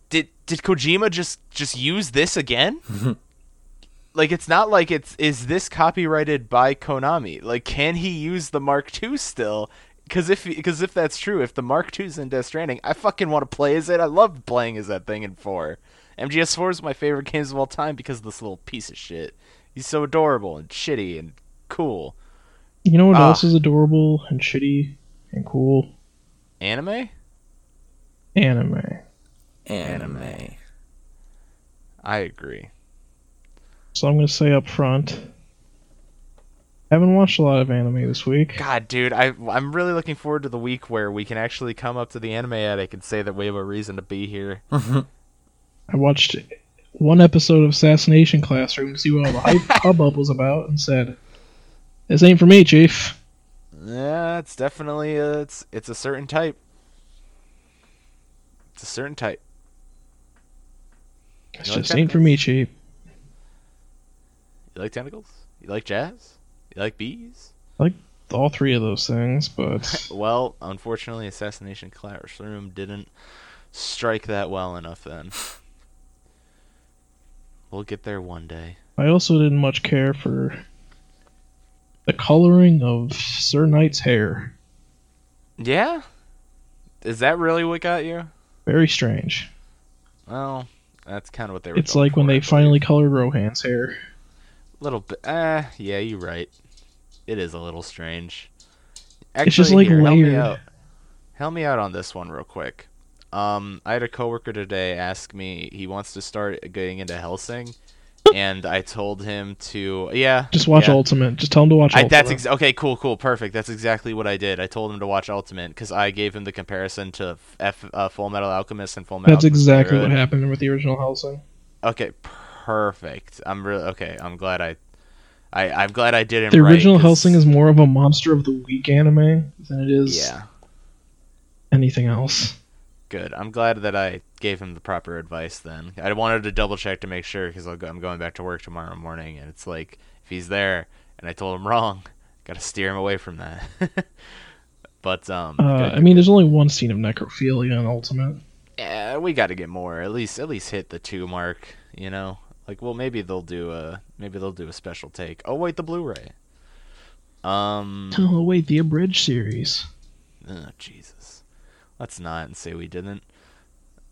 did did Kojima just just use this again? (laughs) like it's not like it's is this copyrighted by Konami? Like can he use the Mark II still? Because if because if that's true, if the Mark II's in Death Stranding, I fucking want to play as it. I love playing as that thing in four. MGS4 is my favorite games of all time because of this little piece of shit. He's so adorable and shitty and cool. You know what ah. else is adorable and shitty and cool? Anime? Anime. Anime. I agree. So I'm going to say up front, I haven't watched a lot of anime this week. God, dude, I I'm really looking forward to the week where we can actually come up to the anime attic and say that we have a reason to be here. (laughs) I watched one episode of Assassination Classroom to see what all the hype (laughs) hubbub was about, and said, "This ain't for me, Chief." Yeah, it's definitely a, it's it's a certain type. It's a certain type. It's It just ain't for me, Chief. You like tentacles? You like jazz? You like bees? I like all three of those things, but (laughs) well, unfortunately, Assassination Classroom didn't strike that well enough then. We'll get there one day. I also didn't much care for the coloring of Sir Knight's hair. Yeah? Is that really what got you? Very strange. Well, that's kind of what they were. It's like for, when they finally colored Rohan's hair. A little bit. Eh, yeah, you're right. It is a little strange. Actually, it's just like here, layered. Help me, out. help me out on this one real quick. Um, I had a coworker today ask me he wants to start getting into Hellsing, and I told him to yeah. Just watch yeah. Ultimate. Just tell him to watch. I, that's ex- okay. Cool, cool, perfect. That's exactly what I did. I told him to watch Ultimate because I gave him the comparison to F, uh, Full Metal Alchemist and Full Metal. That's exactly what happened with the original Hellsing. Okay, perfect. I'm really okay. I'm glad I. I, I'm glad I did it. The original right, Hellsing is more of a monster of the week anime than it is yeah. anything else. Good. I'm glad that I gave him the proper advice then. I wanted to double check to make sure because go, I'm going back to work tomorrow morning, and it's like if he's there and I told him wrong, (laughs) got to steer him away from that. (laughs) but um, uh, I mean, there's only one scene of necrophilia in Ultimate. Yeah, we got to get more. At least, at least hit the two mark. You know, like well, maybe they'll do a maybe they'll do a special take. Oh wait, the Blu-ray. Um. Oh wait, the abridged series. Oh Jesus. Let's not and say we didn't.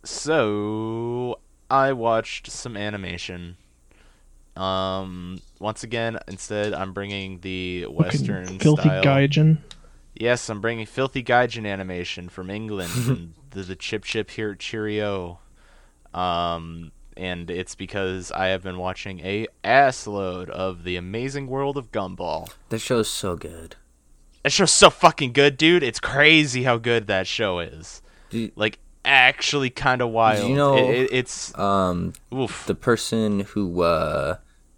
So I watched some animation. Um, once again, instead I'm bringing the Western filthy style. Gaijin. Yes, I'm bringing filthy Gaijin animation from England, from (laughs) the, the Chip Chip here Cheerio. Um, and it's because I have been watching a assload of the Amazing World of Gumball. This show's so good. That show's so fucking good, dude. It's crazy how good that show is. You, like actually kind of wild. you know, it, it, it's um oof. the person who uh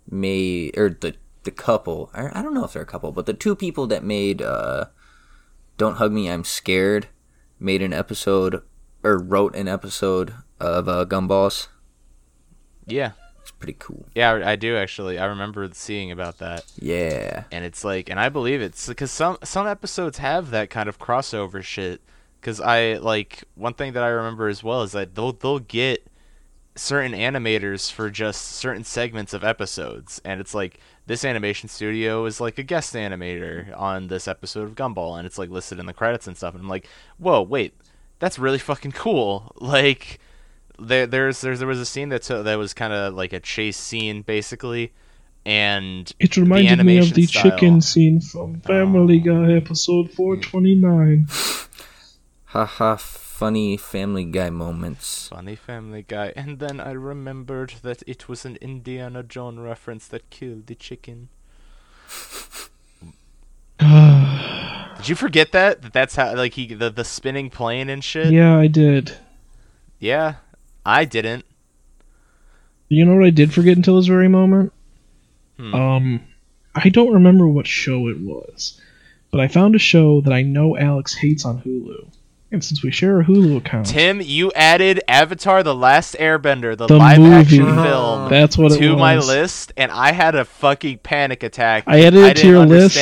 made or the the couple. I, I don't know if they're a couple, but the two people that made uh "Don't Hug Me, I'm Scared" made an episode or wrote an episode of uh, Gumballs. Yeah, pretty cool. yeah, I do actually. I remember seeing about that. Yeah. and it's like and i believe it's because some some episodes have that kind of crossover shit because i like one thing that i remember as well is that they'll they'll get certain animators for just certain segments of episodes and it's like this animation studio is like a guest animator on this episode of gumball and it's like listed in the credits and stuff and i'm like whoa wait that's really fucking cool (laughs) like there there's, there's there was a scene that that was kind of like a chase scene basically and It reminded me of the style. chicken scene from oh. Family Guy episode 429. (laughs) Haha, funny Family Guy moments. Funny Family Guy. And then I remembered that it was an Indiana Jones reference that killed the chicken. (sighs) Did you forget that? That that's how like he the the spinning plane and shit. yeah, I did. Yeah, I didn't. You know what I did forget until this very moment? Hmm. Um, I don't remember what show it was, but I found a show that I know Alex hates on Hulu. And since we share a Hulu account, Tim, you added Avatar: The Last Airbender, the, The live action movie. film, that's what it to my list, and I had a fucking panic attack. I added it to didn't your list.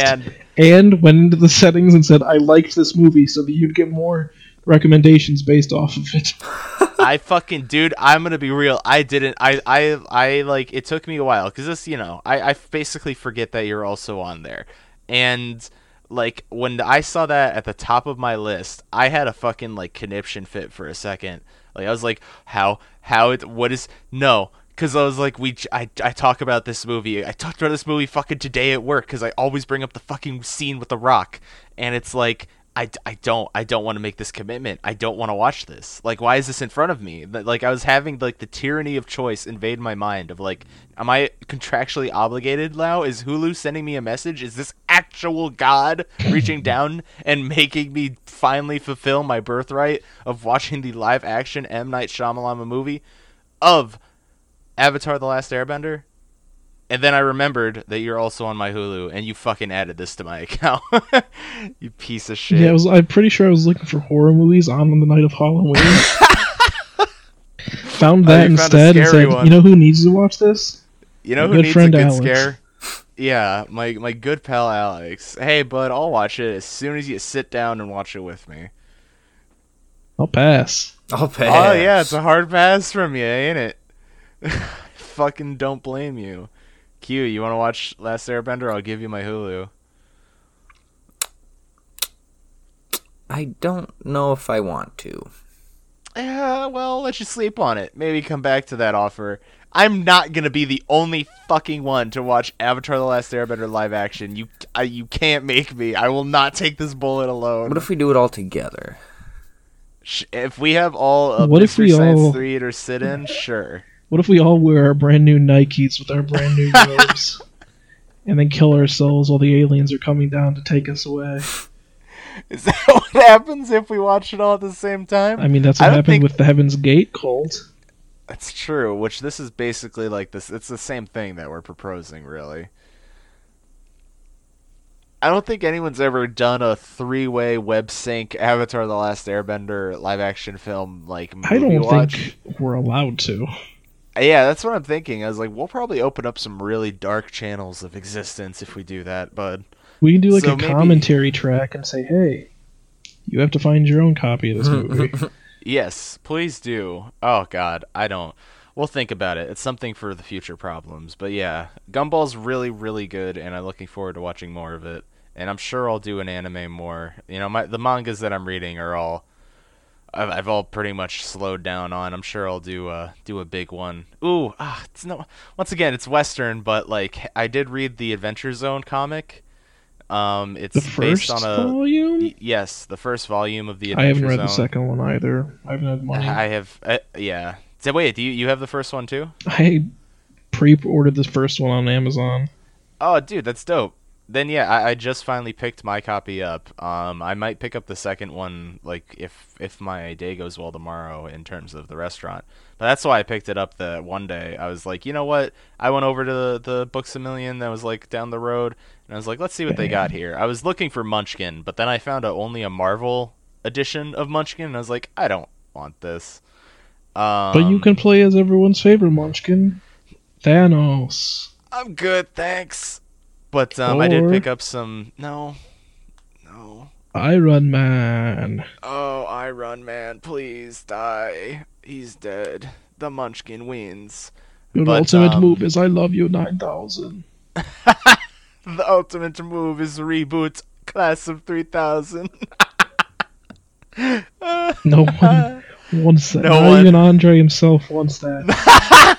and went into the settings and said I liked this movie so that you'd get more recommendations based off of it. (laughs) I fucking dude, I'm gonna be real. I didn't. I I I like. It took me a while because this, you know, I I basically forget that you're also on there, and like when I saw that at the top of my list, I had a fucking like conniption fit for a second. Like I was like, how how it what is no. Cause I was like, we, I, I talk about this movie. I talked about this movie fucking today at work. Cause I always bring up the fucking scene with the Rock, and it's like, I, I don't I don't want to make this commitment. I don't want to watch this. Like why is this in front of me? Like I was having like the tyranny of choice invade my mind of like am I contractually obligated now? Is Hulu sending me a message? Is this actual God (laughs) reaching down and making me finally fulfill my birthright of watching the live action M Night Shyamalan movie of Avatar the Last Airbender? And then I remembered that you're also on my Hulu, and you fucking added this to my (laughs) account. you piece of shit. Yeah, I was, I'm pretty sure I was looking for horror movies on the night of Halloween. (laughs) found Oh, that found instead and said, one. "You know who needs to watch this? you know my who good needs friend a good Alex. scare? Yeah, my my good pal Alex. Hey, bud, I'll watch it as soon as you sit down and watch it with me. I'll pass." I'll pass. Oh yeah, it's a hard pass from you, ain't it? (laughs) Fucking don't blame you. Q, you want to watch Last Airbender? I'll give you my Hulu. I don't know if I want to. Yeah, well, let you sleep on it. Maybe come back to that offer. I'm not gonna be the only fucking one to watch Avatar: The Last Airbender live action. You, I, you can't make me. I will not take this bullet alone. What if we do it all together? If we have all of What if Mystery we Science all- Theater sit in, sure. What if we all wear our brand new Nikes with our brand new (laughs) robes, and then kill ourselves while the aliens are coming down to take us away? Is that (laughs) what happens if we watch it all at the same time? I mean, that's what happened think- with the Heaven's Gate cult. That's true. Which this is basically like this. It's the same thing that we're proposing, really. I don't think anyone's ever done a three-way web sync Avatar: The Last Airbender live-action film like movie I don't watch. think we're allowed to. Yeah, that's what I'm thinking. I was like, we'll probably open up some really dark channels of existence if we do that, bud. We can do like So a maybe- commentary track and say, "Hey, you have to find your own copy of this movie." (laughs) Yes, please do. Oh God, I don't. We'll think about it. It's something for the future problems. But yeah, Gumball's really, really good, and I'm looking forward to watching more of it. And I'm sure I'll do an anime more. You know, my the mangas that I'm reading are all. I've, I've all pretty much slowed down on. I'm sure I'll do uh do a big one. Ooh, ah, it's no. Once again, it's Western, but like I did read the Adventure Zone comic. Um, it's the based first on a volume. y- yes, the first volume of the. I haven't Adventure read the second one either. I haven't had money. I have, uh, yeah. So wait, do you you have the first one too? I pre-ordered the first one on Amazon. Oh, dude, that's dope. Then yeah, I, I just finally picked my copy up. Um, I might pick up the second one, like if if my day goes well tomorrow in terms of the restaurant. But that's why I picked it up the one day. I was like, you know what? I went over to the, the Books a Million that was like down the road, and I was like, let's see what they got here. I was looking for Munchkin, but then I found a, only a Marvel edition of Munchkin, and I was like, I don't want this. Um, But you can play as everyone's favorite Munchkin, Thanos. I'm good, thanks. But um, I did pick up some. No, no. Iron Man. Oh, Iron Man, please die. He's dead. The Munchkin wins. Your But, ultimate um, move is I love you 9000. (laughs) The ultimate move is reboot Class of 3000. No (laughs) one wants that. No Not one. even Andre himself wants that. (laughs)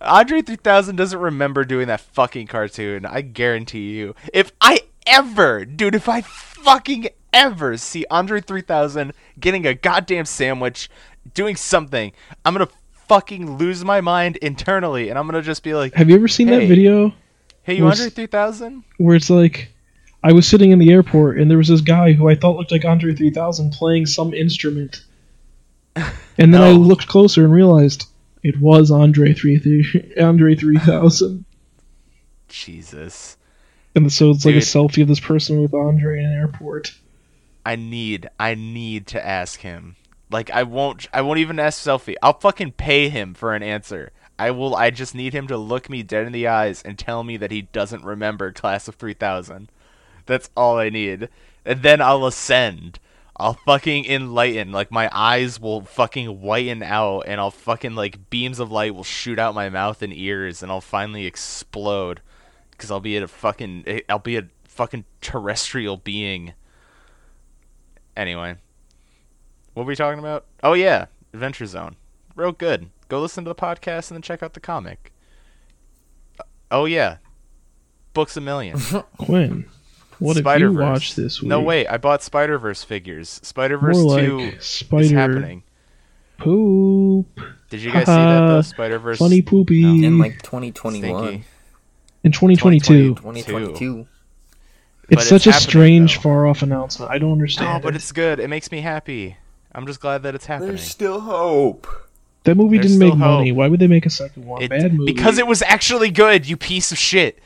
Andre 3000 doesn't remember doing that fucking cartoon. I guarantee you. If I ever, dude, if I fucking ever see Andre 3000 getting a goddamn sandwich, doing something, I'm gonna fucking lose my mind internally, and I'm gonna just be like, Have you ever seen Hey. that video "Hey, you Andre 3000?" where it's like I was sitting in the airport and there was this guy who I thought looked like Andre 3000 playing some instrument. (laughs) And then I looked closer and realized it was Andre 3 Andre 3000. Jesus, And so it's like a selfie of this person with Andre in an airport. I need, I need to ask him. Like, I won't, I won't even ask selfie. I'll fucking pay him for an answer. I will. I just need him to look me dead in the eyes and tell me that he doesn't remember Class of 3000. That's all I need. And then I'll ascend. I'll fucking enlighten. Like my eyes will fucking whiten out and I'll fucking like beams of light will shoot out my mouth and ears and I'll finally explode cuz I'll be at a fucking I'll be a fucking terrestrial being. Anyway, what were we talking about? Oh yeah, Adventure Zone. Real good. Go listen to the podcast and then check out the comic. Uh, oh yeah. Books a million. (laughs) Quinn, what have you Spider-Verse. watched this week? No wait, I bought Spider Verse figures. Spider Verse like Two Spider is happening. poop. Did you guys see that though? Spider Verse Funny poopy. No. in like 2021, Stinky. in 2022. 2022. But It's such a strange, though. far off announcement. I don't understand. No, but it. it's good. It makes me happy. I'm just glad that it's happening. There's still hope. that movie there's didn't make still money. Why would they make a second one? It- Bad movie. Because it was actually good, you piece of shit.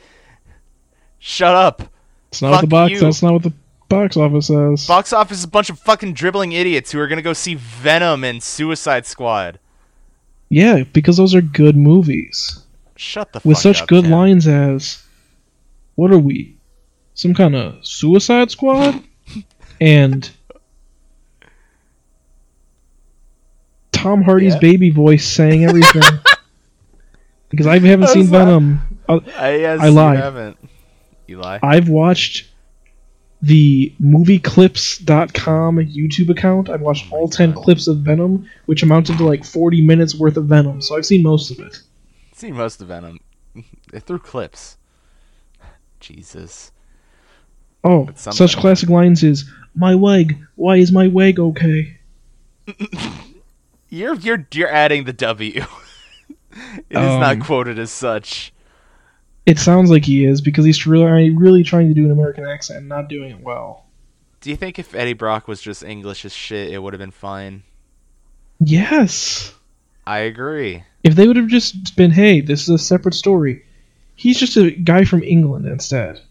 Shut up. It's not what the box. you. That's not what the box office says. Box office is a bunch of fucking dribbling idiots who are gonna go see Venom and Suicide Squad. yeah, because those are good movies Shut the fuck. with such up, good lines as, "What are we? Some kind of Suicide Squad?" (laughs) and Tom Hardy's Yeah. baby voice saying everything. (laughs) because I haven't seen Venom. I, yes, I lied. Lie. I've watched the movieclips.com YouTube account. I've watched all 10 clips of Venom, which amounted to like 40 minutes worth of Venom, so I've seen most of it. seen most of Venom. (laughs) Threw clips. Jesus. Oh, such classic lines is My leg, why is my leg okay? (laughs) You're you're you're adding the W. (laughs) it is not Um, quoted as such. It sounds like he is because he's really, really trying to do an American accent and not doing it well. Do you think if Eddie Brock was just English as shit, it would have been fine? Yes. I agree. If they would have just been, hey, this is a separate story. He's just a guy from England instead.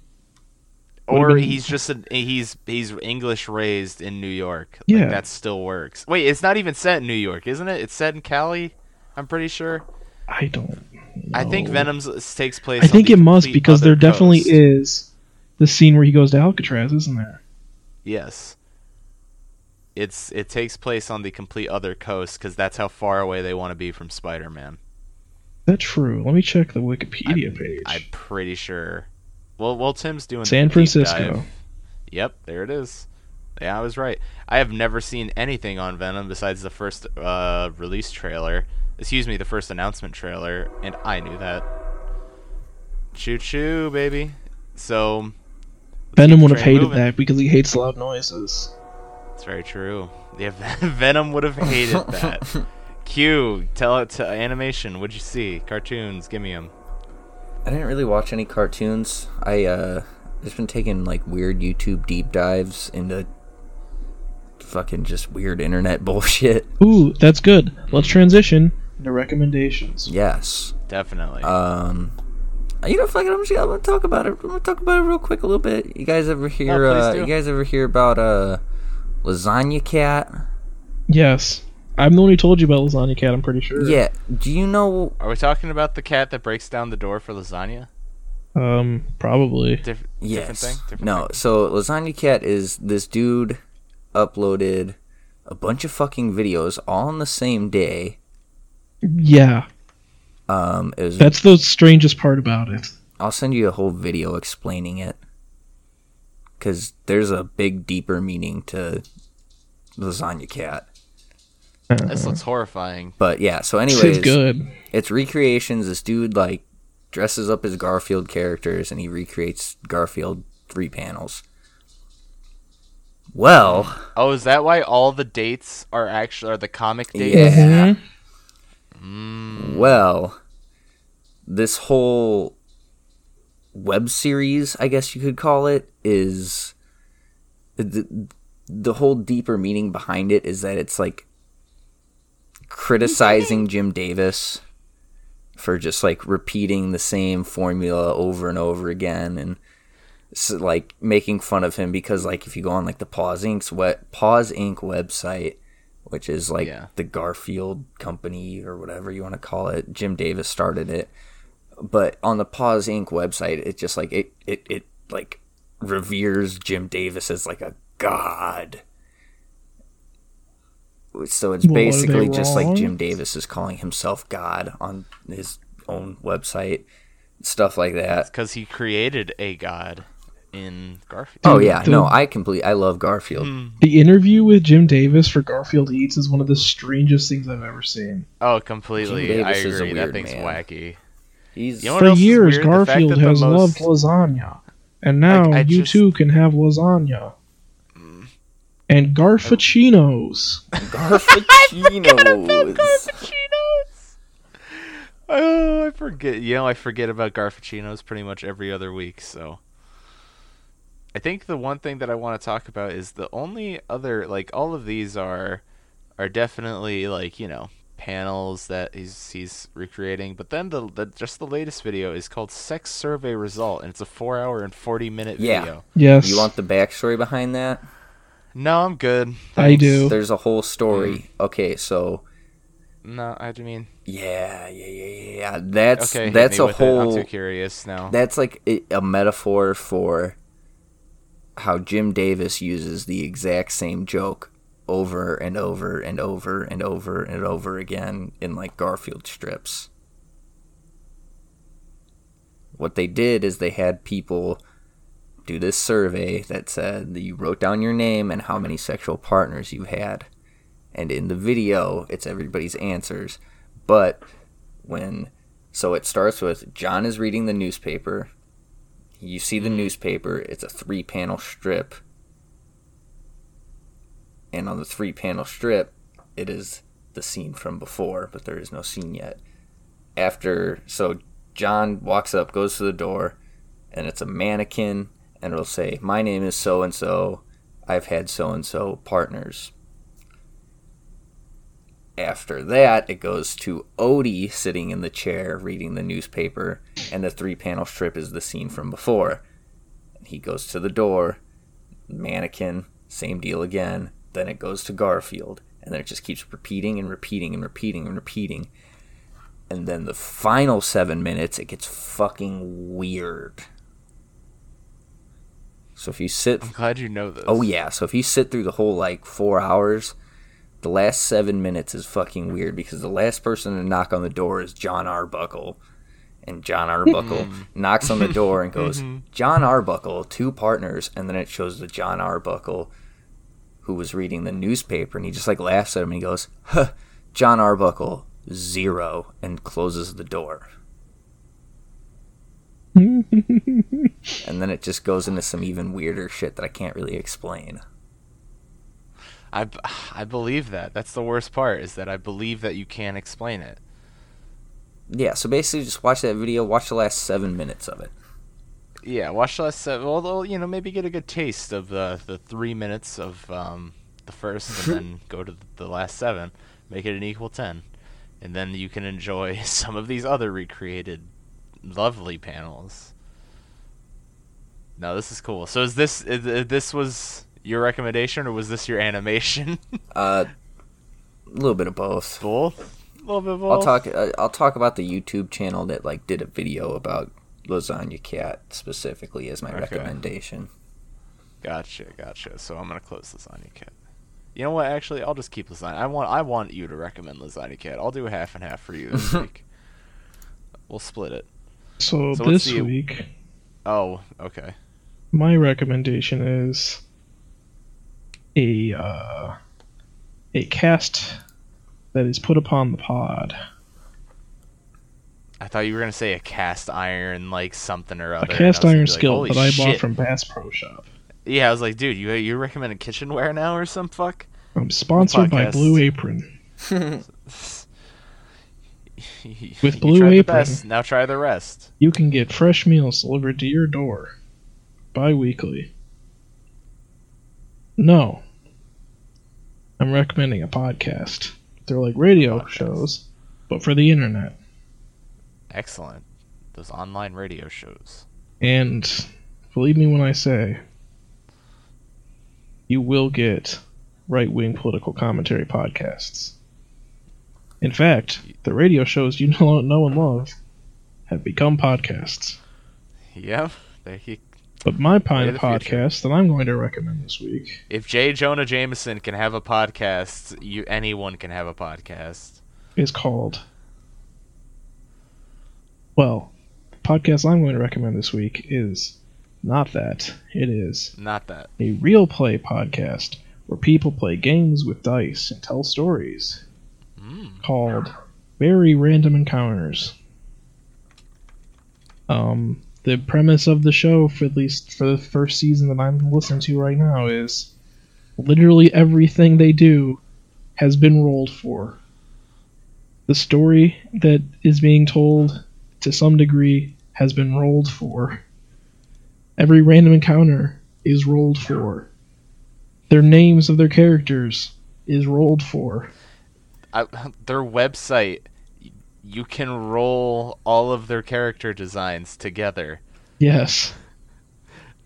Or been- he's just a, he's he's English raised in New York. Yeah. Like that still works. Wait, it's not even set in New York, isn't it? It's set in Cali. I'm pretty sure. I don't. I think. Venom's takes place. I think it must because there definitely coast. is the scene where he goes to Alcatraz, isn't there? Yes. It's it takes place on the complete other coast because that's how far away they want to be from Spider-Man. That's true. Let me check the Wikipedia page. I'm pretty sure. Well, well, Tim's doing San Francisco. Yep, there it is. Yeah, I was right. I have never seen anything on Venom besides the first uh, release trailer. Excuse me, the first announcement trailer, and I knew that. Choo choo, baby. So. Venom would have hated moving. that because he hates loud noises. It's very true. Yeah, (laughs) Venom would have hated (laughs) that. Q, tell it to animation. What'd you see? Cartoons, give me them. I didn't really watch any cartoons. I uh just been taking like weird YouTube deep dives into fucking just weird internet (laughs) bullshit. Ooh, that's good. Let's transition to recommendations. Yes. Definitely. Um you know, fucking, I'm just gonna talk about it. I'm gonna talk about it real quick a little bit. You guys ever hear? please uh, you guys ever hear about uh, lasagna cat? Yes. I'm the one who told you about Lasagna Cat, I'm pretty sure. Yeah. Do you know? Are we talking about the cat that breaks down the door for lasagna? Um, probably. Diff- different Yes. thing. Different no. thing? So Lasagna Cat is this dude uploaded a bunch of fucking videos all on the same day. Yeah. Um, it was. That's the strangest part about it. I'll send you a whole video explaining it. Because there's a big, deeper meaning to Lasagna Cat. This looks horrifying. But yeah, so anyway, It's good. it's recreations. This dude like dresses up as Garfield characters and he recreates Garfield three panels. Well, Oh, is that why all the dates are actually are the comic dates? Yeah. Mhm. well, this whole web series, I guess you could call it, is the, the whole deeper meaning behind it is that it's like criticizing Jim Davis for just like repeating the same formula over and over again and like making fun of him because like if you go on like the Paws Inc. web Paws Inc. website, which is like Yeah. the Garfield company or whatever you want to call it, Jim Davis started it. But on the Paws Inc. website, it just like it it it like reveres Jim Davis as like a god. So it's Well, basically just like? Jim Davis is calling himself God on his own website, stuff like that. because he created a god in Garfield. Oh yeah, the- no, I complete. I love Garfield. The interview with Jim Davis for Garfield Eats is one of the strangest things I've ever seen. Oh, completely. Jim I Davis is a agree. That thing's man. wacky. He's You know For years, weird? The fact Garfield has most- loved lasagna, and now I you just- too can have lasagna. Mm. And Garfuccinos. Garfuccinos. (laughs) Garfuccinos. Oh, I forget. You know, I forget about Garfuccinos pretty much every other week. So, I think the one thing that I want to talk about is the only other like all of these are are definitely like you know panels that he's he's recreating. But then the, the just the latest video is called Sex Survey Result, and it's a four hour and forty minute Yeah. video. Yes. You want the backstory behind that? No, I'm good. I do. There's a whole story. Mm. Okay, so No, I mean, yeah, yeah, yeah, yeah, yeah. That's okay. hit that's me a with it. I'm whole. too curious now. That's like a, a metaphor for how Jim Davis uses the exact same joke over and over and over and over and over again in like Garfield strips. What they did is they had people do this survey that said that you wrote down your name and how many sexual partners you had. And in the video, it's everybody's answers. But when so it starts with John is reading the newspaper. You see the newspaper, it's a three panel strip. And on the three panel strip, it is the scene from before, but there is no scene yet. After, so John walks up, goes to the door, and it's a mannequin, and it'll say, My name is so and so. I've had so and so partners. After that, it goes to Odie sitting in the chair reading the newspaper, and the three panel strip is the scene from before. He goes to the door, mannequin, same deal again. Then it goes to Garfield, and then it just keeps repeating and repeating and repeating and repeating. And then the final seven minutes, it gets fucking weird. So if you sit I'm glad you know this. Oh yeah, so if you sit through the whole like four hours, the last seven minutes is fucking weird because the last person to knock on the door is John Arbuckle. And John Arbuckle hmm. knocks on the door and (laughs) goes, mm-hmm. John Arbuckle, two partners, and then it shows the John Arbuckle who was reading the newspaper and he just like laughs at him and he goes, huh, John Arbuckle, zero, and closes the door. (laughs) and then it just goes into some even weirder shit that I can't really explain. I, b- (sighs) I believe that. That's the worst part is that I believe that you can't explain it. Yeah, so basically just watch that video, watch the last seven minutes of it. Yeah, watch the last seven. Well, you know, maybe get a good taste of the the three minutes of um, the first, and then (laughs) go to the last seven, make it an equal ten, and then you can enjoy (laughs) some of these other recreated, lovely panels. No, this is cool. So is this is, is this was your recommendation, or was this your animation? (laughs) Uh, A little bit of both. Both. A little bit of both. I'll talk. Uh, I'll talk about the YouTube channel that like did a video about Lasagna Cat specifically as my Okay. recommendation. Gotcha, gotcha. So I'm gonna close Lasagna Cat. You know what? Actually, I'll just keep Lasagna. I want I want you to recommend Lasagna Cat. I'll do a half and half for you this (laughs) week. We'll split it. So, So this the- week, Oh, okay. my recommendation is a uh, a cast that is put upon the pod. I thought you were gonna say a cast iron, like something or other. I cast iron like, skill that I bought from Bass Pro Shop. Yeah, I was like, dude, you you recommending kitchenware now or some fuck? I'm sponsored by Blue Apron. (laughs) With Blue Apron. best, Now try the rest. You can get fresh meals delivered to your door bi-weekly. No. I'm recommending a podcast. They're like radio Podcast. shows, but for the internet. Excellent. Those online radio shows. And believe me when I say, you will get right wing political commentary podcasts. In fact, the radio shows you (laughs) know, know and love have become podcasts. Yep. There he. But my pine podcast that I'm going to recommend this week If J. Jonah Jameson can have a podcast, you anyone can have a podcast. is called. Well, the podcast I'm going to recommend this week is not that. It is Not that. a real play podcast where people play games with dice and tell stories Mm. called Very Random Encounters. Um, the premise of the show, for at least for the first season that I'm listening to right now, is literally everything they do has been rolled for. The story that is being told, to some degree, has been rolled for. Every random encounter is rolled for. Their names of their characters is rolled for. I, their website, you can roll all of their character designs together. Yes.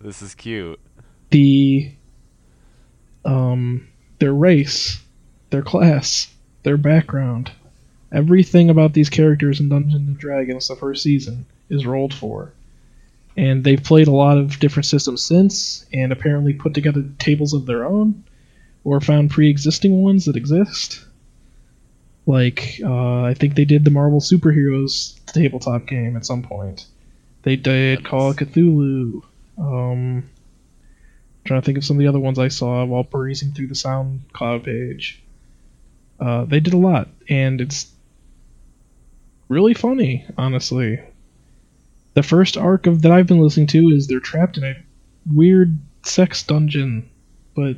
This is cute. the um their race, their class, their background, everything about these characters in Dungeons and Dragons the first season is rolled for. And they've played a lot of different systems since and apparently put together tables of their own or found pre-existing ones that exist. Like uh, I think they did the Marvel Superheroes tabletop game at some point. They did Call of Cthulhu. Um, trying to think of some of the other ones I saw while perusing through the SoundCloud page. Uh, they did a lot, and it's really funny, honestly. The first arc of that I've been listening to is they're trapped in a weird sex dungeon, but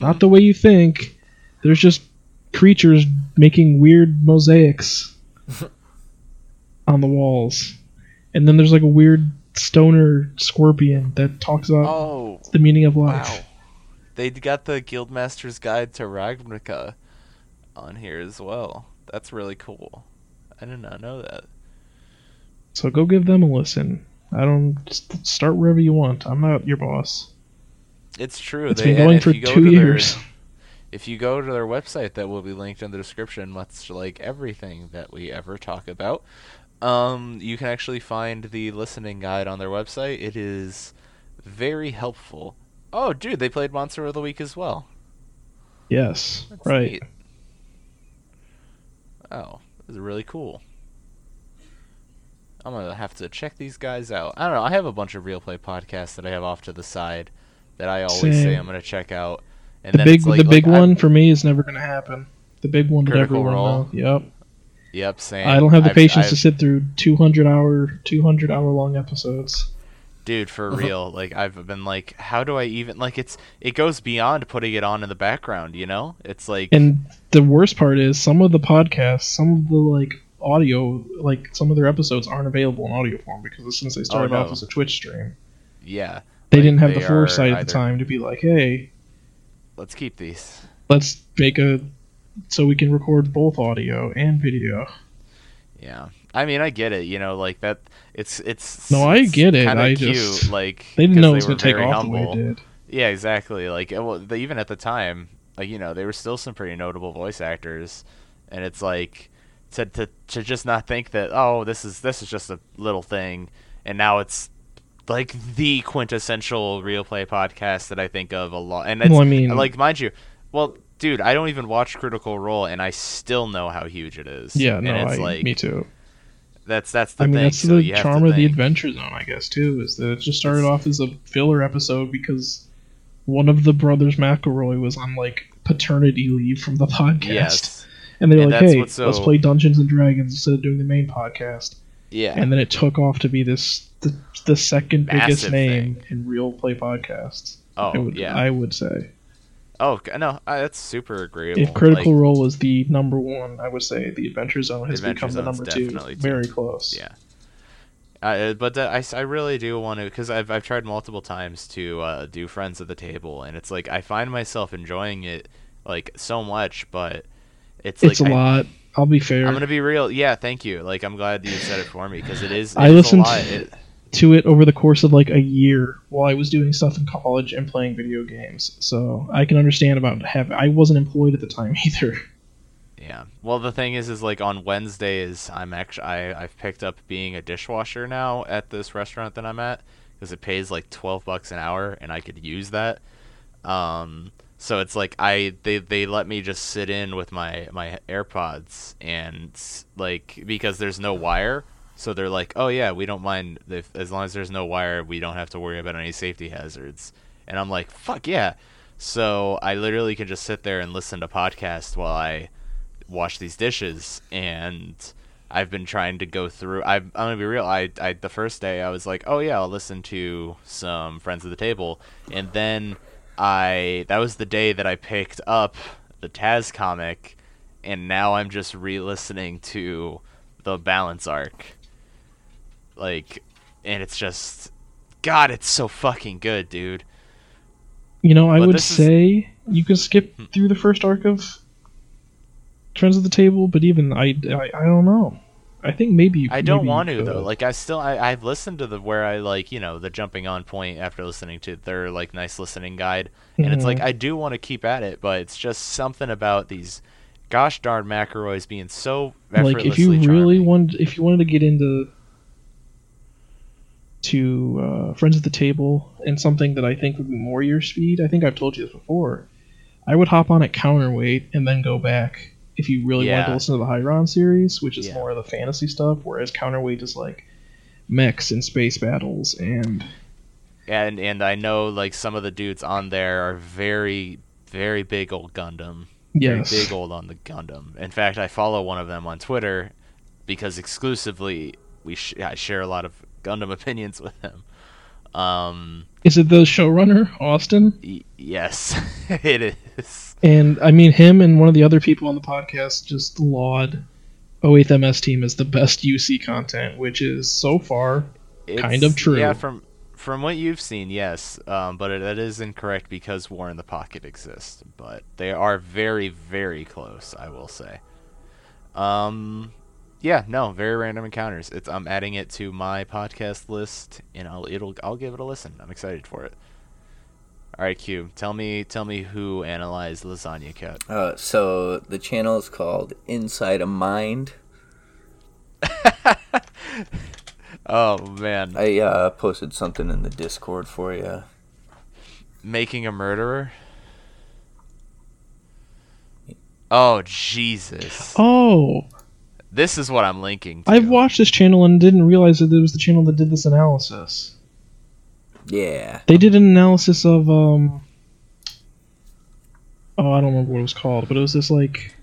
not the way you think. There's just creatures making weird mosaics (laughs) on the walls, and then there's like a weird stoner scorpion that talks about Oh, the meaning of life. wow. They got the Guildmaster's Guide to Ravnica on here as well. That's really cool. I did not know that. So go give them a listen. I don't start wherever you want. I'm not your boss. It's true. It's they, been going for two to their- years. If you go to their website that will be linked in the description much like everything that we ever talk about. Um, you can actually find the listening guide on their website. It is very helpful. Oh dude they played monster of the week as well. Yes, That's right. neat. oh this is really cool. I'm gonna have to check these guys out. I don't know i have a bunch of real play podcasts that i have off to the side that i always say i'm gonna check out and The big, like, the big like, I- one for me is never gonna happen. The big one that everyone Role? knows. Yep. Yep, same. I don't have the I've- patience I've- to sit through 200 hour, 200 hour long episodes. dude for Uh-huh. real like i've been like how do i even like it's it goes beyond putting it on in the background you know it's like And the worst part is some of the podcasts, some of the like audio, like some of their episodes aren't available in audio form because since they started Oh, no. off as a Twitch stream, yeah they Like, didn't have they the foresight at the time to be like, hey, let's keep these let's make a so we can record both audio and video. yeah i mean i get it you know like that it's it's No, I get it, I cute, just- like They didn't know it was to take very off the way humble. it did. yeah exactly like well they, even at the time like you know they were still some pretty notable voice actors, and it's like to to to just not think that oh this is this is just a little thing, and now it's like the quintessential real play podcast that I think of a lot. And it's, Well, I mean- like mind you, well, dude, I don't even watch Critical Role, and I still know how huge it is. Yeah, no, it's I, like me too. that's that's the I mean, thing. that's so the charm of the. Adventure Zone, I guess, too, is that it just started off as a filler episode because one of the brothers McElroy was on like paternity leave from the (laughs) podcast, Yes. and they were And like, "Hey, what's let's play Dungeons and Dragons instead of doing the main podcast." Yeah. And then it took off to be this the, the second biggest name in real play podcasts. oh I would, yeah. I would say oh no, uh, that's super agreeable. if Critical Like, Role was the number one, I would say the Adventure Zone has Adventure become the number two. Very close. Yeah. Uh, but I I, I really do want to because I've I've tried multiple times to uh, do friends at the table and it's like I find myself enjoying it like so much but it's, It's like a I- lot. I'll be fair. I'm gonna be real yeah thank you like I'm glad you said it for me because it is I listened a lot. It, to it over the course of like a year while I was doing stuff in college and playing video games. So I can understand about have I wasn't employed at the time (laughs) either. Yeah. Well, the thing is, is like on Wednesdays, I'm actually I I've picked up being a dishwasher now at this restaurant that I'm at because it pays like twelve bucks an hour, and I could use that. Um. So it's like I they they let me just sit in with my my AirPods and like because there's no wire. So they're like, oh yeah, we don't mind if as long as there's no wire, we don't have to worry about any safety hazards. And I'm like, fuck yeah. So I literally can just sit there and listen to podcasts while I wash these dishes and I've been trying to go through I I'm gonna be real I, I the first day I was like oh yeah I'll listen to some friends of the table and then I that was the day that I picked up the Taz comic and now I'm just re-listening to the balance arc like and it's just god it's so fucking good dude You know, I But would this is- say you can skip Hmm. through the first arc of Friends of the Table, but even I, I, I don't know. I think maybe you- I don't maybe want to though. Like I still I I've listened to the where I like you know the jumping on point after listening to their like nice listening guide, and it's like Mhm. I do want to keep at it, but it's just something about these gosh darn McElroys being so like if you really wanted if you wanted to get into to uh, friends at the table and something that i think would be more your speed i think i've told you this before i would hop on at counterweight and then go back if you really wanted to listen to the Hieron series which is Yeah. more of the fantasy stuff whereas counterweight is like mechs and space battles and and and I know like some of the dudes on there are very very big old Gundam. yes Very big old on the Gundam. In fact, I follow one of them on Twitter because exclusively we sh- I share a lot of Gundam (laughs) opinions with him. Um, is it the showrunner austin y- yes, (laughs) it is. and i mean him and one of the other people on the podcast just laud 08th ms team as the best uc content which is so far Kind of true. Yeah, from from what you've seen, yes, um, but it, that is incorrect because War in the Pocket exists. But they are very, very close, I will say. Um, yeah, no, very random encounters. It's I'm adding it to my podcast list, and I'll it'll I'll give it a listen. I'm excited for it. All right, Q, tell me tell me who analyzed Lasagna Cat. Uh, so the channel is called Inside a Mind. (laughs) Oh man, I uh, posted something in the Discord for you. making a murderer. Oh Jesus! oh This is what I'm linking. To. I've watched this channel and didn't realize that it was the channel that did this analysis. Yeah. They did an analysis of um Oh, I don't remember what it was called, but it was this like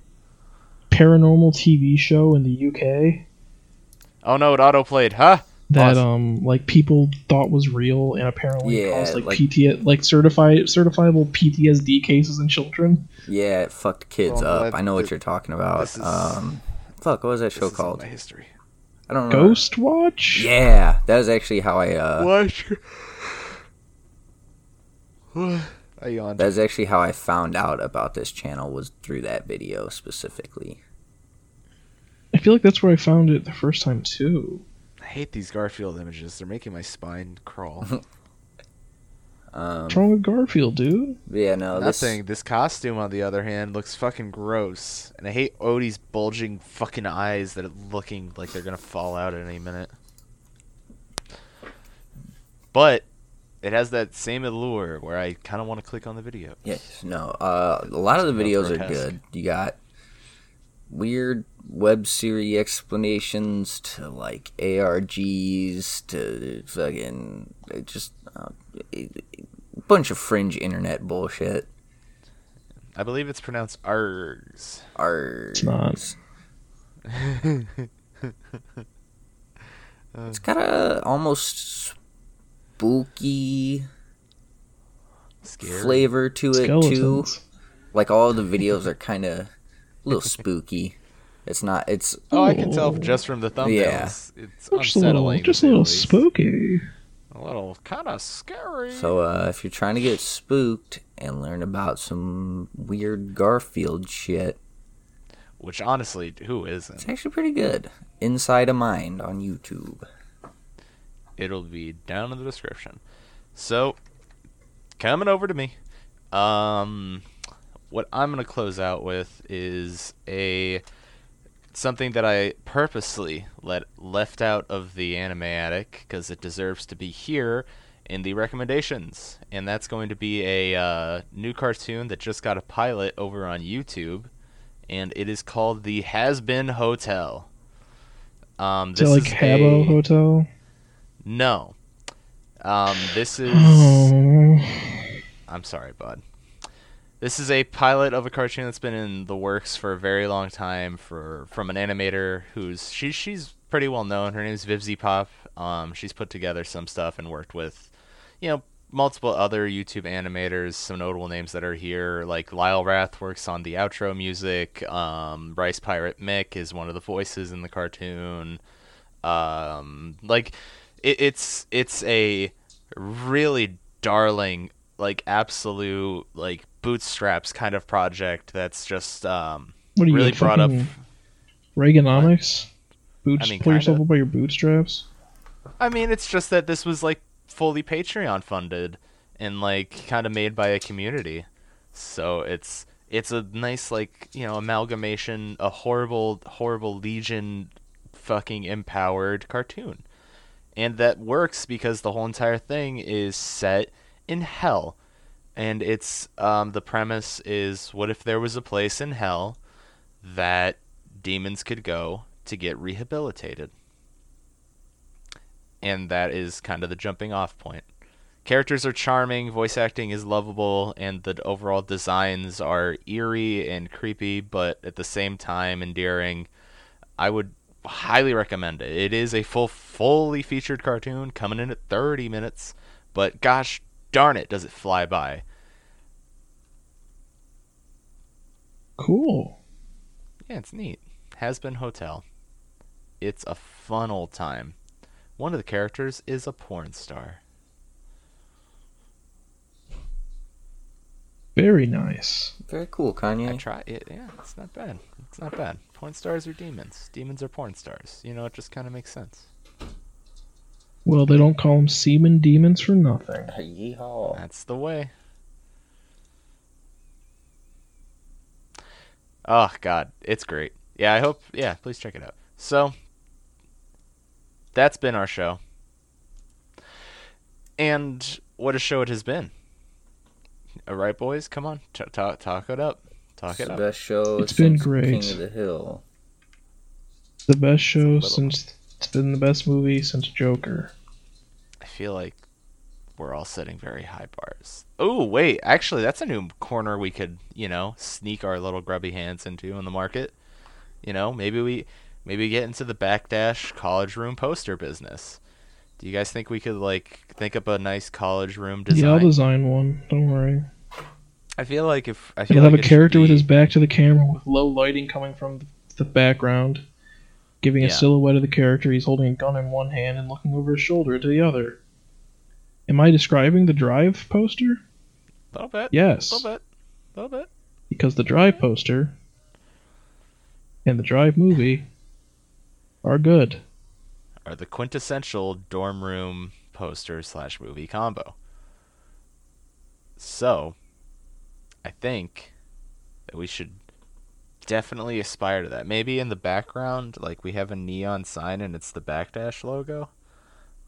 paranormal TV show in the UK Oh no, it autoplayed, huh? that Awesome. um like people thought was real and apparently Yeah, caused like, like- PT like certified certifiable PTSD cases in children. Yeah, it fucked kids Well, up. I know what you're talking about. this is- Um, fuck, what was that show is called? My history. I don't know. Ghostwatch? Yeah, that was actually how I. Uh, What? (sighs) I yawned. that was actually how I found out about this channel was through that video specifically. I feel like that's where I found it the first time too. I hate these Garfield images. They're making my spine crawl. (laughs) Um, What's wrong with Garfield, dude? yeah, no, this Nothing. This costume, on the other hand, looks fucking gross, and I hate Odie's bulging fucking eyes that are looking like they're gonna fall out at any minute. But it has that same allure where I kind of want to click on the video. Yes, no. Uh, a lot of the videos are good. You got weird web series explanations to like ARGs to fucking it just uh, a bunch of fringe internet bullshit. I believe it's pronounced Args. Args. not. (laughs) It's got a almost spooky Scary. flavor to it too. Like all the videos are kind of a little spooky. It's not. It's Oh, I can tell just from the thumbnails. Yeah. It's Just a unsettling. little, just a little spooky. A little kind of scary. So uh, if you're trying to get spooked and learn about some weird Garfield shit, Which honestly, who isn't? it's actually pretty good. Inside a Mind on YouTube. It'll be down in the description. So, coming over to me. Um, what I'm gonna close out with is a something that I purposely let left out of the anime attic because it deserves to be here in the recommendations, and that's going to be a uh, new cartoon that just got a pilot over on YouTube, and it is called the Hazbin Hotel. Um, Is that like is Habbo a- Hotel? no. Um, this is. Oh, I'm sorry, bud. This is a pilot of a cartoon that's been in the works for a very long time for from an animator who's she she's pretty well known. Her name's VivziePop. Um, she's put together some stuff and worked with, you know, multiple other YouTube animators. Some notable names that are here, like Lyle Rath works on the outro music. Um, Rice Pirate Mick is one of the voices in the cartoon. Um, like it, it's it's a really darling like absolute like bootstraps kind of project that's just um what are you really brought up Reaganomics? Boots, I mean, pull yourself kinda. up by your bootstraps. I mean it's just that this was like fully Patreon funded and like kind of made by a community so it's it's a nice like you know amalgamation a horrible horrible legion fucking empowered cartoon and that works because the whole entire thing is set in hell and it's um, the premise is what if there was a place in hell that demons could go to get rehabilitated? And that is kind of the jumping off point. Characters are charming voice acting is lovable and the overall designs are eerie and creepy but at the same time endearing. I would highly recommend it. It is a full fully featured cartoon coming in at 30 minutes but gosh darn it does it fly by Cool. Yeah, it's neat. Hazbin Hotel. It's a fun old time. One of the characters is a porn star. Very nice. Very cool, Kanye. I try it. Yeah, it's not bad. It's not bad. Porn stars are demons. Demons are porn stars. You know, it just kind of makes sense. Well, they don't call them semen demons for nothing. Yeehaw. That's the way. Oh God, it's great. Yeah, I hope. Yeah, please check it out. So that's been our show, and what a show it has been. All right, boys, come on, t- talk talk it up, talk It's it the up. best show It's been great. King of the Hill. The best show little- since it's been the best movie since Joker. I feel like we're all setting very high bars. Oh wait, actually, that's a new corner we could, you know, sneak our little grubby hands into in the market. You know, maybe we maybe get into the backdash college room poster business. Do you guys think we could like think up a nice college room design? Yeah, I'll design one. Don't worry. I feel like if I feel He'll like have a it character with his back to the camera with low lighting coming from the background, giving a silhouette of the character. He's holding a gun in one hand and looking over his shoulder to the other. Am I describing the Drive poster? A little bit, Yes, A little bit, A little bit. because the Drive poster and the Drive movie are good. Are the quintessential dorm room poster slash movie combo. So, I think that we should definitely aspire to that. Maybe in the background, like we have a neon sign and it's the backdash logo.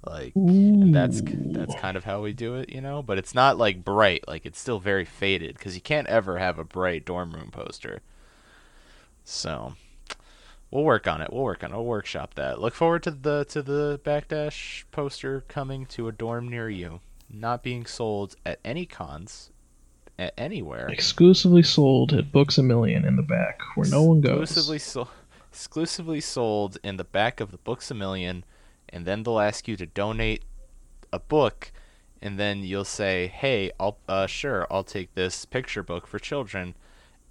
Like that's that's kind of how we do it, you know. But it's not like bright. Like it's still very faded because you can't ever have a bright dorm room poster. So we'll work on it. We'll work on it. We'll workshop that. Look forward to the to the backdash poster coming to a dorm near you. Not being sold at any cons, at anywhere. exclusively sold at Books a Million in the back, where no one goes. Exclusively sold, exclusively sold in the back of the Books a Million, and then they'll ask you to donate a book, and then you'll say, "Hey, I'll uh, sure, I'll take this picture book for children,"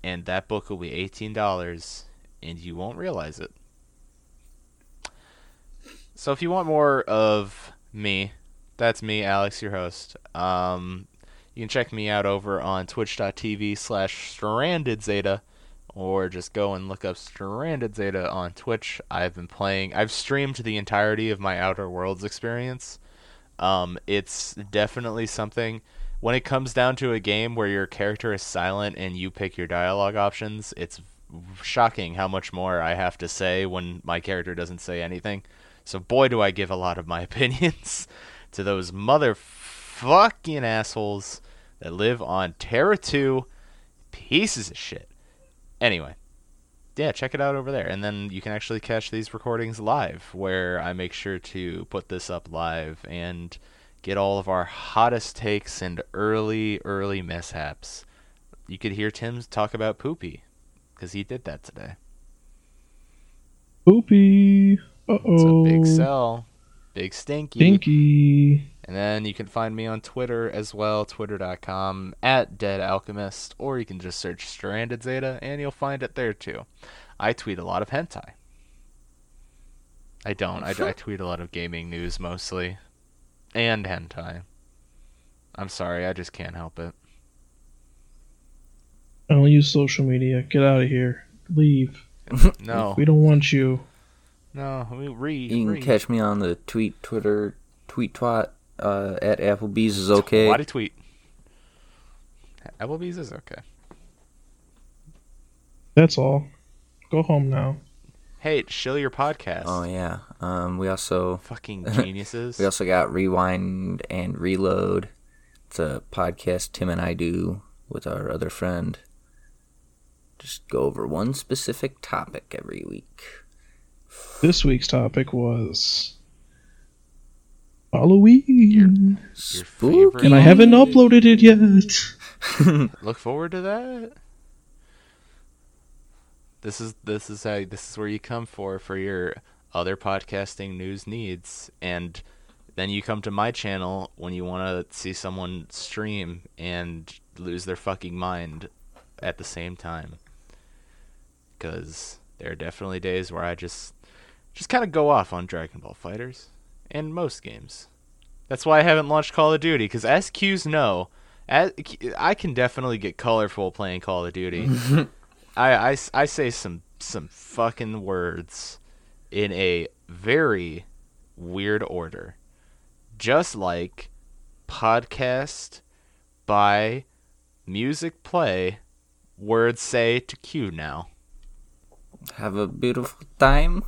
and that book will be eighteen dollars, and you won't realize it. So if you want more of me, that's me, Alex, your host. Um, you can check me out over on twitch.tv slash stranded zeta or just go and look up Stranded Zeta on Twitch. I've been playing. I've streamed the entirety of my Outer Worlds experience. Um, it's definitely something. When it comes down to a game where your character is silent and you pick your dialogue options, it's shocking how much more I have to say when my character doesn't say anything. So boy, do I give a lot of my (laughs) opinions to those motherfucking assholes that live on Terra 2. Pieces of shit. Anyway, yeah, check it out over there. And then you can actually catch these recordings live, where I make sure to put this up live and get all of our hottest takes and early, early mishaps. You could hear Tim talk about Poopy, because he did that today. Poopy. Uh It's a oh. big sell. Big stinky. Stinky. And then you can find me on Twitter as well, twitter.com at Dead Alchemist, or you can just search Stranded Zeta and you'll find it there too. I tweet a lot of hentai. I don't. I, I (laughs) tweet a lot of gaming news mostly. And hentai. I'm sorry, I just can't help it. I don't use social media. Get out of here. Leave. (laughs) No. We don't want you. No, we read. You can read. catch me on the tweet, Twitter, tweet twat uh, at Applebee's is okay. Why do tweet? Applebee's is okay. That's all. Go home now. Hey, chill your podcast. Oh yeah. Um, we also Fucking (laughs) geniuses. we also got rewind and reload. It's a podcast Tim and I do with our other friend. Just go over one specific topic every week. This week's topic was Halloween. Your Spooky. And I haven't uploaded it yet. (laughs) look forward to that. This is this is how this is where you come for for your other podcasting news needs, and then you come to my channel when you want to see someone stream and lose their fucking mind at the same time. Because there are definitely days where I just just kind of go off on Dragon Ball FighterZ and most games. That's why I haven't launched Call of Duty because SQs know. As, I can definitely get colorful playing Call of Duty. (laughs) I, I, I say some some fucking words in a very weird order, just like podcast by music play words say to cue now. Have a beautiful time.